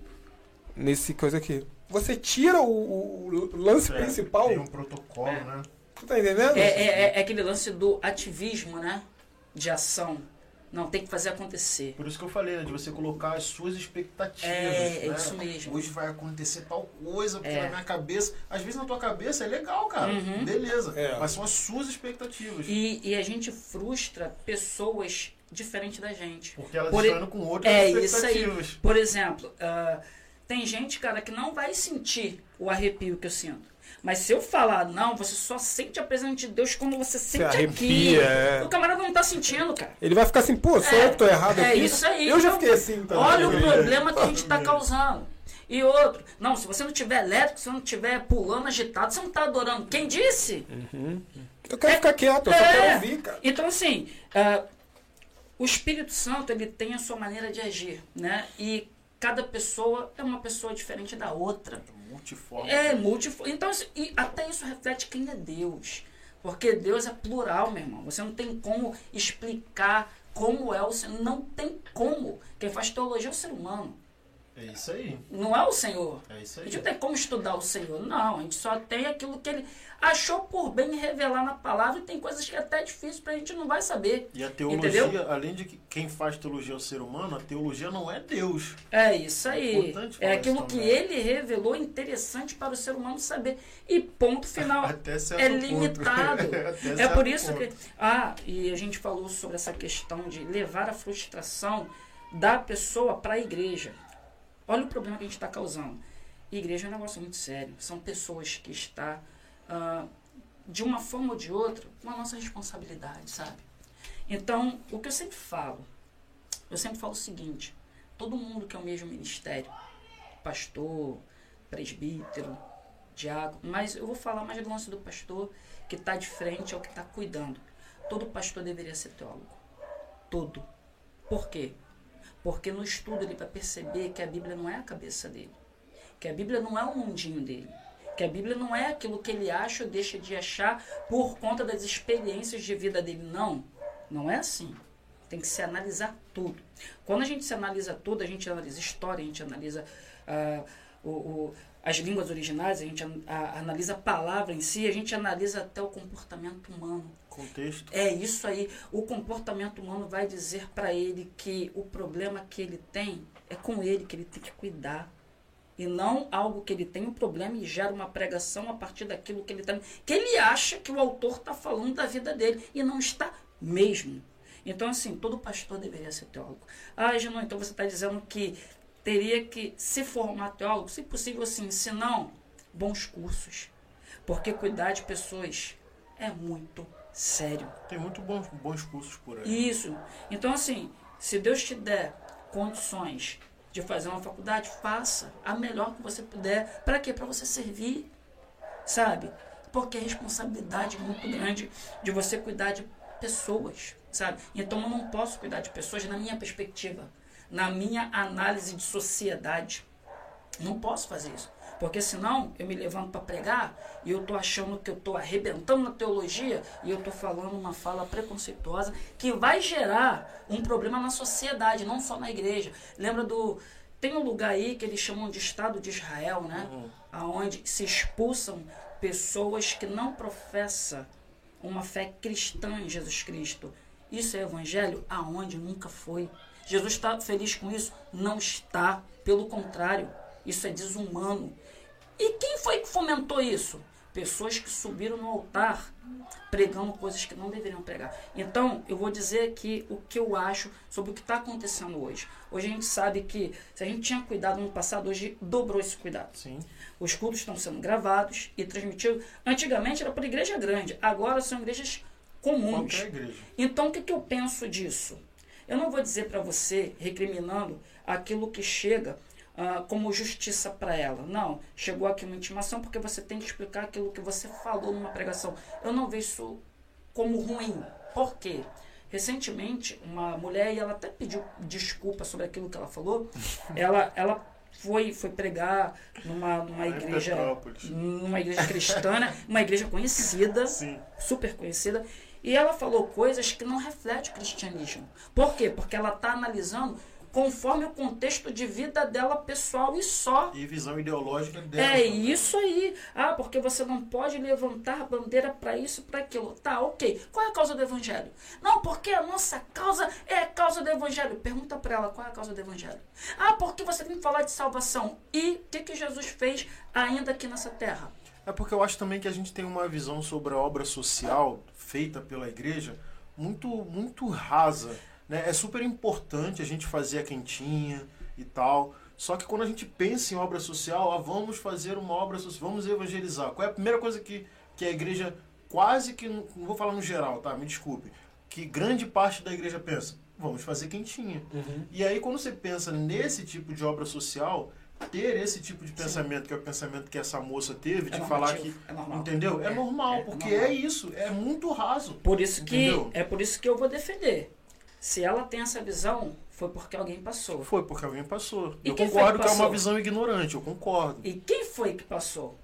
nesse coisa aqui. Você tira o, o- o lance É, principal. Tem um protocolo, É. né? Tu tá entendendo? É, é, é aquele lance do ativismo, né? De ação. Não, tem que fazer acontecer. Por isso que eu falei, né? De você colocar as suas expectativas. É, é né? isso mesmo. Hoje vai acontecer tal coisa, porque É. na minha cabeça. Às vezes na tua cabeça é legal, cara. Uhum. Beleza. É. Mas são as suas expectativas. E, e a gente frustra pessoas diferentes da gente. Porque elas Por- estão com outras É isso aí. expectativas. Por exemplo, ah, tem gente, cara, que não vai sentir o arrepio que eu sinto. Mas se eu falar, não, você só sente a presença de Deus quando você sente aqui. arrepia, é. O camarada não tá sentindo, cara. Ele vai ficar assim, pô, sou eu que tô errado é aqui. isso aí. Eu já Então, fiquei assim também. Olha o problema que a gente está causando. E outro, não, se você não tiver elétrico, se você não tiver pulando, agitado, você não está adorando. Quem disse? Eu quero ficar quieto, eu só É. quero ouvir, cara. Então, assim, ah, o Espírito Santo, ele tem a sua maneira de agir, né? E cada pessoa é uma pessoa diferente da outra. Multiforme. É multiforme. Então, assim, até isso reflete quem é Deus. Porque Deus é plural, meu irmão. Você não tem como explicar como é o Senhor. Não tem como. Quem faz teologia é o ser humano. É isso aí. Não é o Senhor. É isso A aí. gente não tem como estudar o Senhor. Não, a gente só tem aquilo que ele achou por bem revelar na palavra. E tem coisas que é até difícil pra gente não vai saber. E a teologia, Entendeu? além de que quem faz teologia é o ser humano, a teologia não é Deus. É isso aí. É falar aquilo que ele revelou interessante para o ser humano saber. E ponto final. Até certo é limitado. É certo por isso ponto. que. Ah, e a gente falou sobre essa questão de levar a frustração da pessoa para a igreja. Olha o problema que a gente está causando. Igreja é um negócio muito sério. São pessoas que estão, ah, de uma forma ou de outra, com a nossa responsabilidade, sabe? Então, o que eu sempre falo, eu sempre falo o seguinte: todo mundo que é o mesmo ministério, pastor, presbítero, diácono, mas eu vou falar mais do lance do pastor que está de frente ao que está cuidando. Todo pastor deveria ser teólogo. Todo. Por quê? Porque no estudo ele vai perceber que a Bíblia não é a cabeça dele. Que a Bíblia não é o mundinho dele. Que a Bíblia não é aquilo que ele acha ou deixa de achar por conta das experiências de vida dele. Não. Não é assim. Tem que se analisar tudo. Quando a gente se analisa tudo, a gente analisa história, a gente analisa ah, o, o- as línguas originais, a gente a- analisa a palavra em si, a gente analisa até o comportamento humano. Contexto. É isso aí. O comportamento humano vai dizer para ele que o problema que ele tem é com ele, que ele tem que cuidar. E não algo que ele tem um problema e gera uma pregação a partir daquilo que ele tem. Que ele acha que o autor está falando da vida dele. E não está mesmo. Então, assim, todo pastor deveria ser teólogo. Ah, Genu, então você está dizendo que teria que se formar teólogo? Se possível, sim. Se não, bons cursos. Porque cuidar de pessoas é muito sério. Tem muito bons, bons cursos por aí. Isso. Então, assim, se Deus te der condições de fazer uma faculdade, faça a melhor que você puder. Para quê? Para você servir, sabe? Porque a responsabilidade é muito grande de você cuidar de pessoas, sabe? Então eu não posso cuidar de pessoas na minha perspectiva, na minha análise de sociedade. Não posso fazer isso. Porque senão eu me levanto para pregar e eu tô achando que eu tô arrebentando na teologia e eu tô falando uma fala preconceituosa que vai gerar um problema na sociedade, não só na igreja. Lembra do tem um lugar aí que eles chamam de Estado de Israel, né? Uhum. Aonde se expulsam pessoas que não professam uma fé cristã em Jesus Cristo. Isso é evangelho aonde nunca foi. Jesus está feliz com isso? Não está. Pelo contrário, isso é desumano. E quem foi que fomentou isso? Pessoas que subiram no altar pregando coisas que não deveriam pregar. Então, eu vou dizer aqui o que eu acho sobre o que está acontecendo hoje. Hoje a gente sabe que se a gente tinha cuidado no passado, hoje dobrou esse cuidado. Sim. Os cultos estão sendo gravados e transmitidos. Antigamente era por igreja grande, agora são igrejas comuns. Igreja. Então, o que, que eu penso disso? Eu não vou dizer para você, recriminando aquilo que chega uh, como justiça para ela. Não, chegou aqui uma intimação porque você tem que explicar aquilo que você falou numa pregação. Eu não vejo isso como ruim. Por quê? Recentemente, uma mulher, e ela até pediu desculpa sobre aquilo que ela falou, ela, ela foi, foi pregar numa, numa igreja numa igreja cristã, né? uma igreja conhecida, Sim. super conhecida, e ela falou coisas que não refletem o cristianismo. Por quê? Porque ela está analisando conforme o contexto de vida dela pessoal e só. E visão ideológica dela. É isso aí. Ah, porque você não pode levantar bandeira para isso, para aquilo. Tá, ok. Qual é a causa do evangelho? Não, porque a nossa causa é a causa do evangelho. Pergunta para ela qual é a causa do evangelho. Ah, porque você tem que falar de salvação. E o que, que Jesus fez ainda aqui nessa terra? É porque eu acho também que a gente tem uma visão sobre a obra social feita pela igreja muito, muito rasa. Né? É super importante a gente fazer a quentinha e tal. Só que quando a gente pensa em obra social, ah, vamos fazer uma obra social, vamos evangelizar. Qual é a primeira coisa que, que a igreja quase que, não vou falar no geral, tá? Me desculpe. Que grande parte da igreja pensa, vamos fazer quentinha. Uhum. E aí quando você pensa nesse tipo de obra social, ter esse tipo de pensamento, Sim. que é o pensamento que essa moça teve, é de falar que. É normal. Entendeu? É, é normal, é, porque normal. é isso, é muito raso. Por isso que. Entendeu? É por isso que eu vou defender. Se ela tem essa visão, foi porque alguém passou. Foi porque alguém passou. E eu concordo que, que, é uma visão ignorante, eu concordo. E quem foi que passou?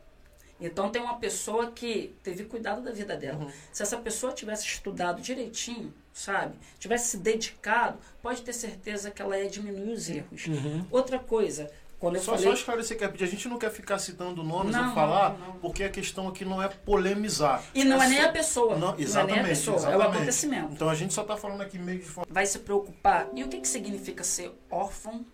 Então tem uma pessoa que teve cuidado da vida dela. Uhum. Se essa pessoa tivesse estudado direitinho, sabe? Tivesse se dedicado, pode ter certeza que ela ia diminuir os erros. Uhum. Outra coisa, quando eu só, falei... só esclarecer que a gente não quer ficar citando nomes não, ou falar, não, não. porque a questão aqui não é polemizar. E não é, é nem a pessoa. Não, exatamente, não é pessoa, exatamente. é o acontecimento. Então a gente só está falando aqui meio de forma. Vai se preocupar. E o que, que significa ser órfão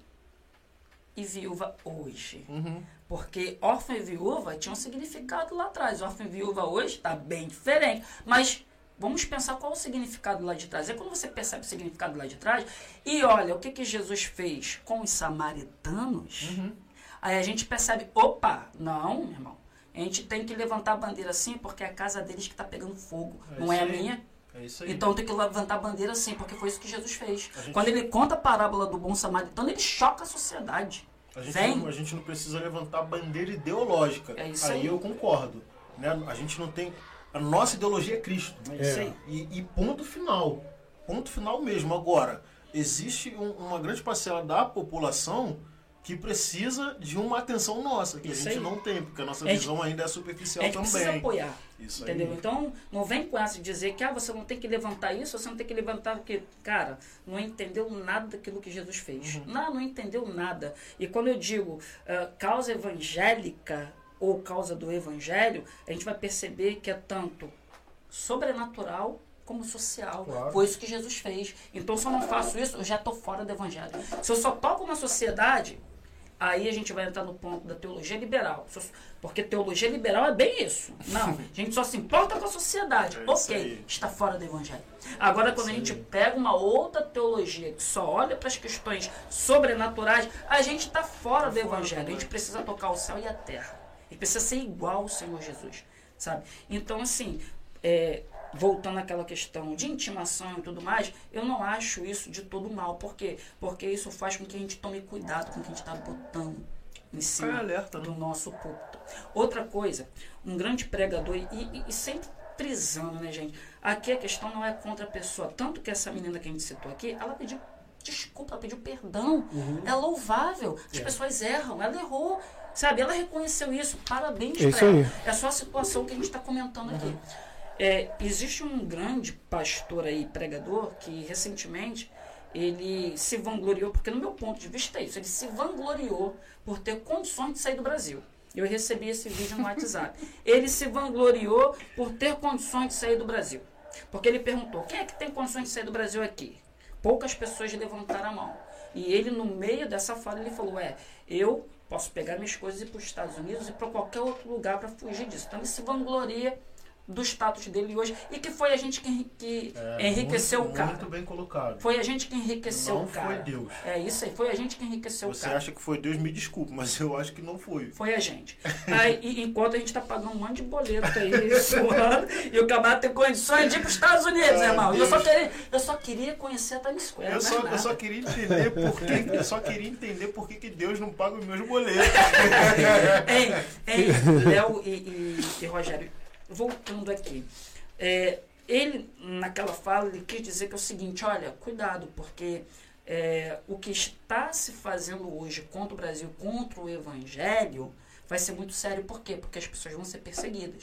e viúva hoje? Uhum. Porque órfão e viúva tinha um significado lá atrás. Órfão e viúva hoje está bem diferente. Mas Vamos pensar qual o significado lá de trás. É quando você percebe o significado lá de trás e olha o que, que Jesus fez com os samaritanos. Uhum. Aí a gente percebe, opa, não, meu irmão. A gente tem que levantar a bandeira assim porque é a casa deles que está pegando fogo, é não é a minha. É isso aí. Então tem que levantar a bandeira assim, porque foi isso que Jesus fez. Gente... Quando ele conta a parábola do bom samaritano, ele choca a sociedade. A gente, Vem. Não, a gente não precisa levantar a bandeira ideológica. É aí, aí eu concordo. Né? A gente não tem a nossa ideologia é Cristo. É. E, e, ponto final. Ponto final mesmo. Agora, existe um, uma grande parcela da população que precisa de uma atenção nossa, que Isso a gente aí. não tem, porque a nossa a visão ainda é superficial gente também. precisa apoiar. Isso entendeu? Aí. Então, não vem com essa de dizer que ah, você não tem que levantar isso, você não tem que levantar porque, cara, não entendeu nada daquilo que Jesus fez. Uhum. Não, não entendeu nada. E quando eu digo uh, causa evangélica, ou causa do evangelho, a gente vai perceber que é tanto sobrenatural como social. Claro. Foi isso que Jesus fez. Então, se eu não faço isso, eu já estou fora do evangelho. Se eu só toco na sociedade, aí a gente vai entrar no ponto da teologia liberal. Porque teologia liberal é bem isso. Não, a gente só se importa com a sociedade. É ok, está fora do evangelho. Agora, quando a gente pega uma outra teologia que só olha para as questões sobrenaturais, a gente está fora tá do evangelho. A gente precisa tocar o céu e a terra. Ele precisa ser igual ao Senhor Jesus, sabe? Então, assim, é, voltando àquela questão de intimação e tudo mais, eu não acho isso de todo mal. Por quê? Porque isso faz com que a gente tome cuidado com o que a gente está botando em cima alerta, do né? nosso púlpito. Outra coisa, um grande pregador, e, e, e sempre frisando, né, gente? Aqui a questão não é contra a pessoa. Tanto que essa menina que a gente citou aqui, ela pediu desculpa, ela pediu perdão. Uhum. É louvável. As É. pessoas erram. Ela errou. Sabe? Ela reconheceu isso. Parabéns É pra ela. É só a situação que a gente está comentando aqui. É, existe um grande pastor aí, pregador, que recentemente ele se vangloriou, porque no meu ponto de vista é isso, ele se vangloriou por ter condições de sair do Brasil. Eu recebi esse vídeo no WhatsApp. Ele se vangloriou por ter condições de sair do Brasil. Porque ele perguntou: quem é que tem condições de sair do Brasil aqui? Poucas pessoas levantaram a mão. E ele, no meio dessa fala, ele falou: é, eu posso pegar minhas coisas e ir para os Estados Unidos e para qualquer outro lugar para fugir disso. Então ele se vangloria do status dele hoje e que foi a gente que, que É, enriqueceu muito, o cara. Muito bem colocado. Foi a gente que enriqueceu Não o cara. foi Deus. É isso aí, foi a gente que enriqueceu Você o cara. acha que foi Deus, me desculpe, mas eu acho que não foi. Foi a gente. Aí, e- enquanto a gente tá pagando um monte de boleto aí, suando, e o camarada tem condições de ir para os Estados Unidos, Ai, irmão. Eu só, queria, eu só queria conhecer a Times Square. Eu só, eu só queria entender por que, eu só queria entender por que, que Deus não paga os meus boletos. Ei, ei, Léo e, e- e Rogério, voltando aqui. É, ele, naquela fala, ele quis dizer que é o seguinte, olha, cuidado, porque é, o que está se fazendo hoje contra o Brasil, contra o Evangelho, vai ser muito sério. Por quê? Porque as pessoas vão ser perseguidas.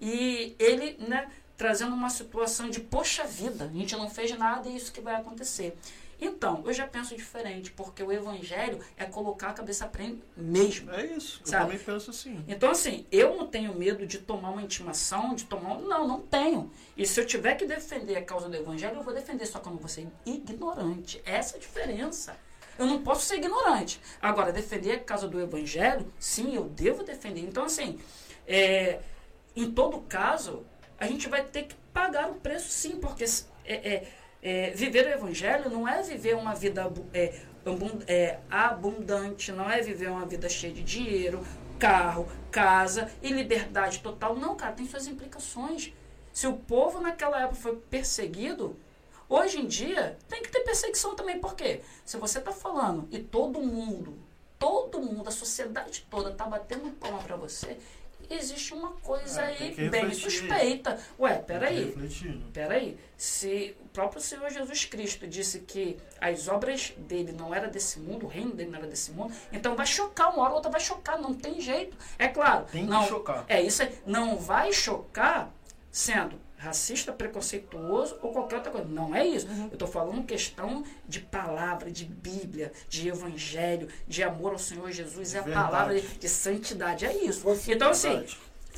E ele, né, trazendo uma situação de, poxa vida, a gente não fez nada e é isso que vai acontecer. Então, eu já penso diferente, porque o evangelho é colocar a cabeça pra ele mesmo. É isso, eu Sabe? também penso assim. Então, assim, eu não tenho medo de tomar uma intimação, de tomar. Não, não tenho. E se eu tiver que defender a causa do evangelho, eu vou defender, só que eu não vou ser ignorante. Essa é a diferença. Eu não posso ser ignorante. Agora, defender a causa do evangelho, sim, eu devo defender. Então, assim, é, em todo caso, a gente vai ter que pagar o preço, sim, porque é, é, é, viver o evangelho não é viver uma vida é, é, abundante, não é viver uma vida cheia de dinheiro, carro, casa e liberdade total. Não, cara, tem suas implicações. Se o povo naquela época foi perseguido, hoje em dia tem que ter perseguição também. Por quê? Se você está falando e todo mundo, todo mundo, a sociedade toda está batendo palma para você, existe uma coisa É, aí bem refletir. suspeita. Ué, peraí. né? Peraí, se próprio Senhor Jesus Cristo disse que as obras dele não eram desse mundo, o reino dele não era desse mundo, então vai chocar, uma hora ou outra vai chocar, não tem jeito. É claro, Tem que não, chocar. é isso aí, não vai chocar sendo racista, preconceituoso ou qualquer outra coisa. Não é isso. Uhum. Eu estou falando questão de palavra, de Bíblia, de evangelho, de amor ao Senhor Jesus, é a Verdade. palavra de, de santidade, é isso. Então, assim.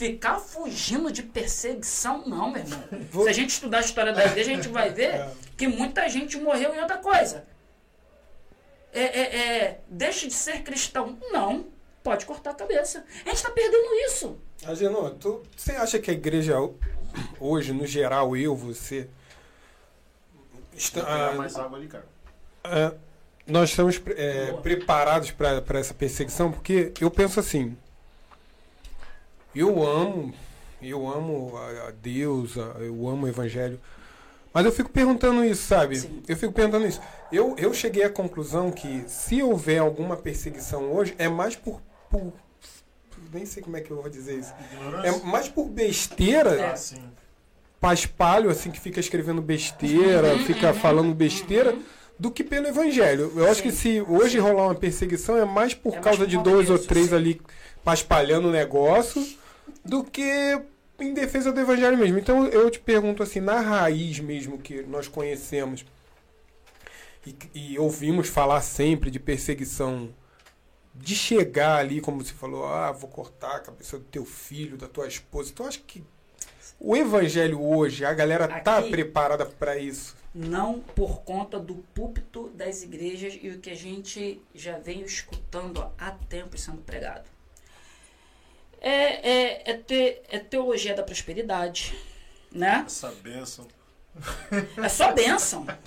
Ficar fugindo de perseguição, não, meu irmão. Vou- Se a gente estudar a história da igreja, a gente vai ver É. que muita gente morreu em outra coisa. É, é, é, deixe de ser cristão. Não, pode cortar a cabeça. A gente está perdendo isso. Agenor, tu, você acha que a igreja hoje, no geral, eu, você. está- Vou pegar ah, mais água ali, cara. ah, nós estamos é, preparados para essa perseguição? Porque eu penso assim. Eu amo, eu amo a, a Deus, a- eu amo o Evangelho. Mas eu fico perguntando isso, sabe? Sim. Eu fico perguntando isso. Eu, eu cheguei à conclusão que se houver alguma perseguição hoje, é mais por. por nem sei como é que eu vou dizer isso. É mais por besteira, É. Ah, sim. paspalho, assim, que fica escrevendo besteira, fica falando besteira, do que pelo evangelho. Eu acho Sim. que se hoje rolar uma perseguição é mais por É mais causa por de dois ou três sim. ali paspalhando o negócio, do que em defesa do evangelho mesmo. Então eu te pergunto assim, na raiz mesmo que nós conhecemos e, e ouvimos falar sempre de perseguição, de chegar ali, como você falou, ah, vou cortar a cabeça do teu filho, da tua esposa. Então acho que o evangelho hoje, a galera tá Aqui- preparada para isso. Não por conta do púlpito das igrejas e o que a gente já vem escutando há tempo sendo pregado. É, é, é, te- é teologia da prosperidade, né? Essa bênção. É só bênção.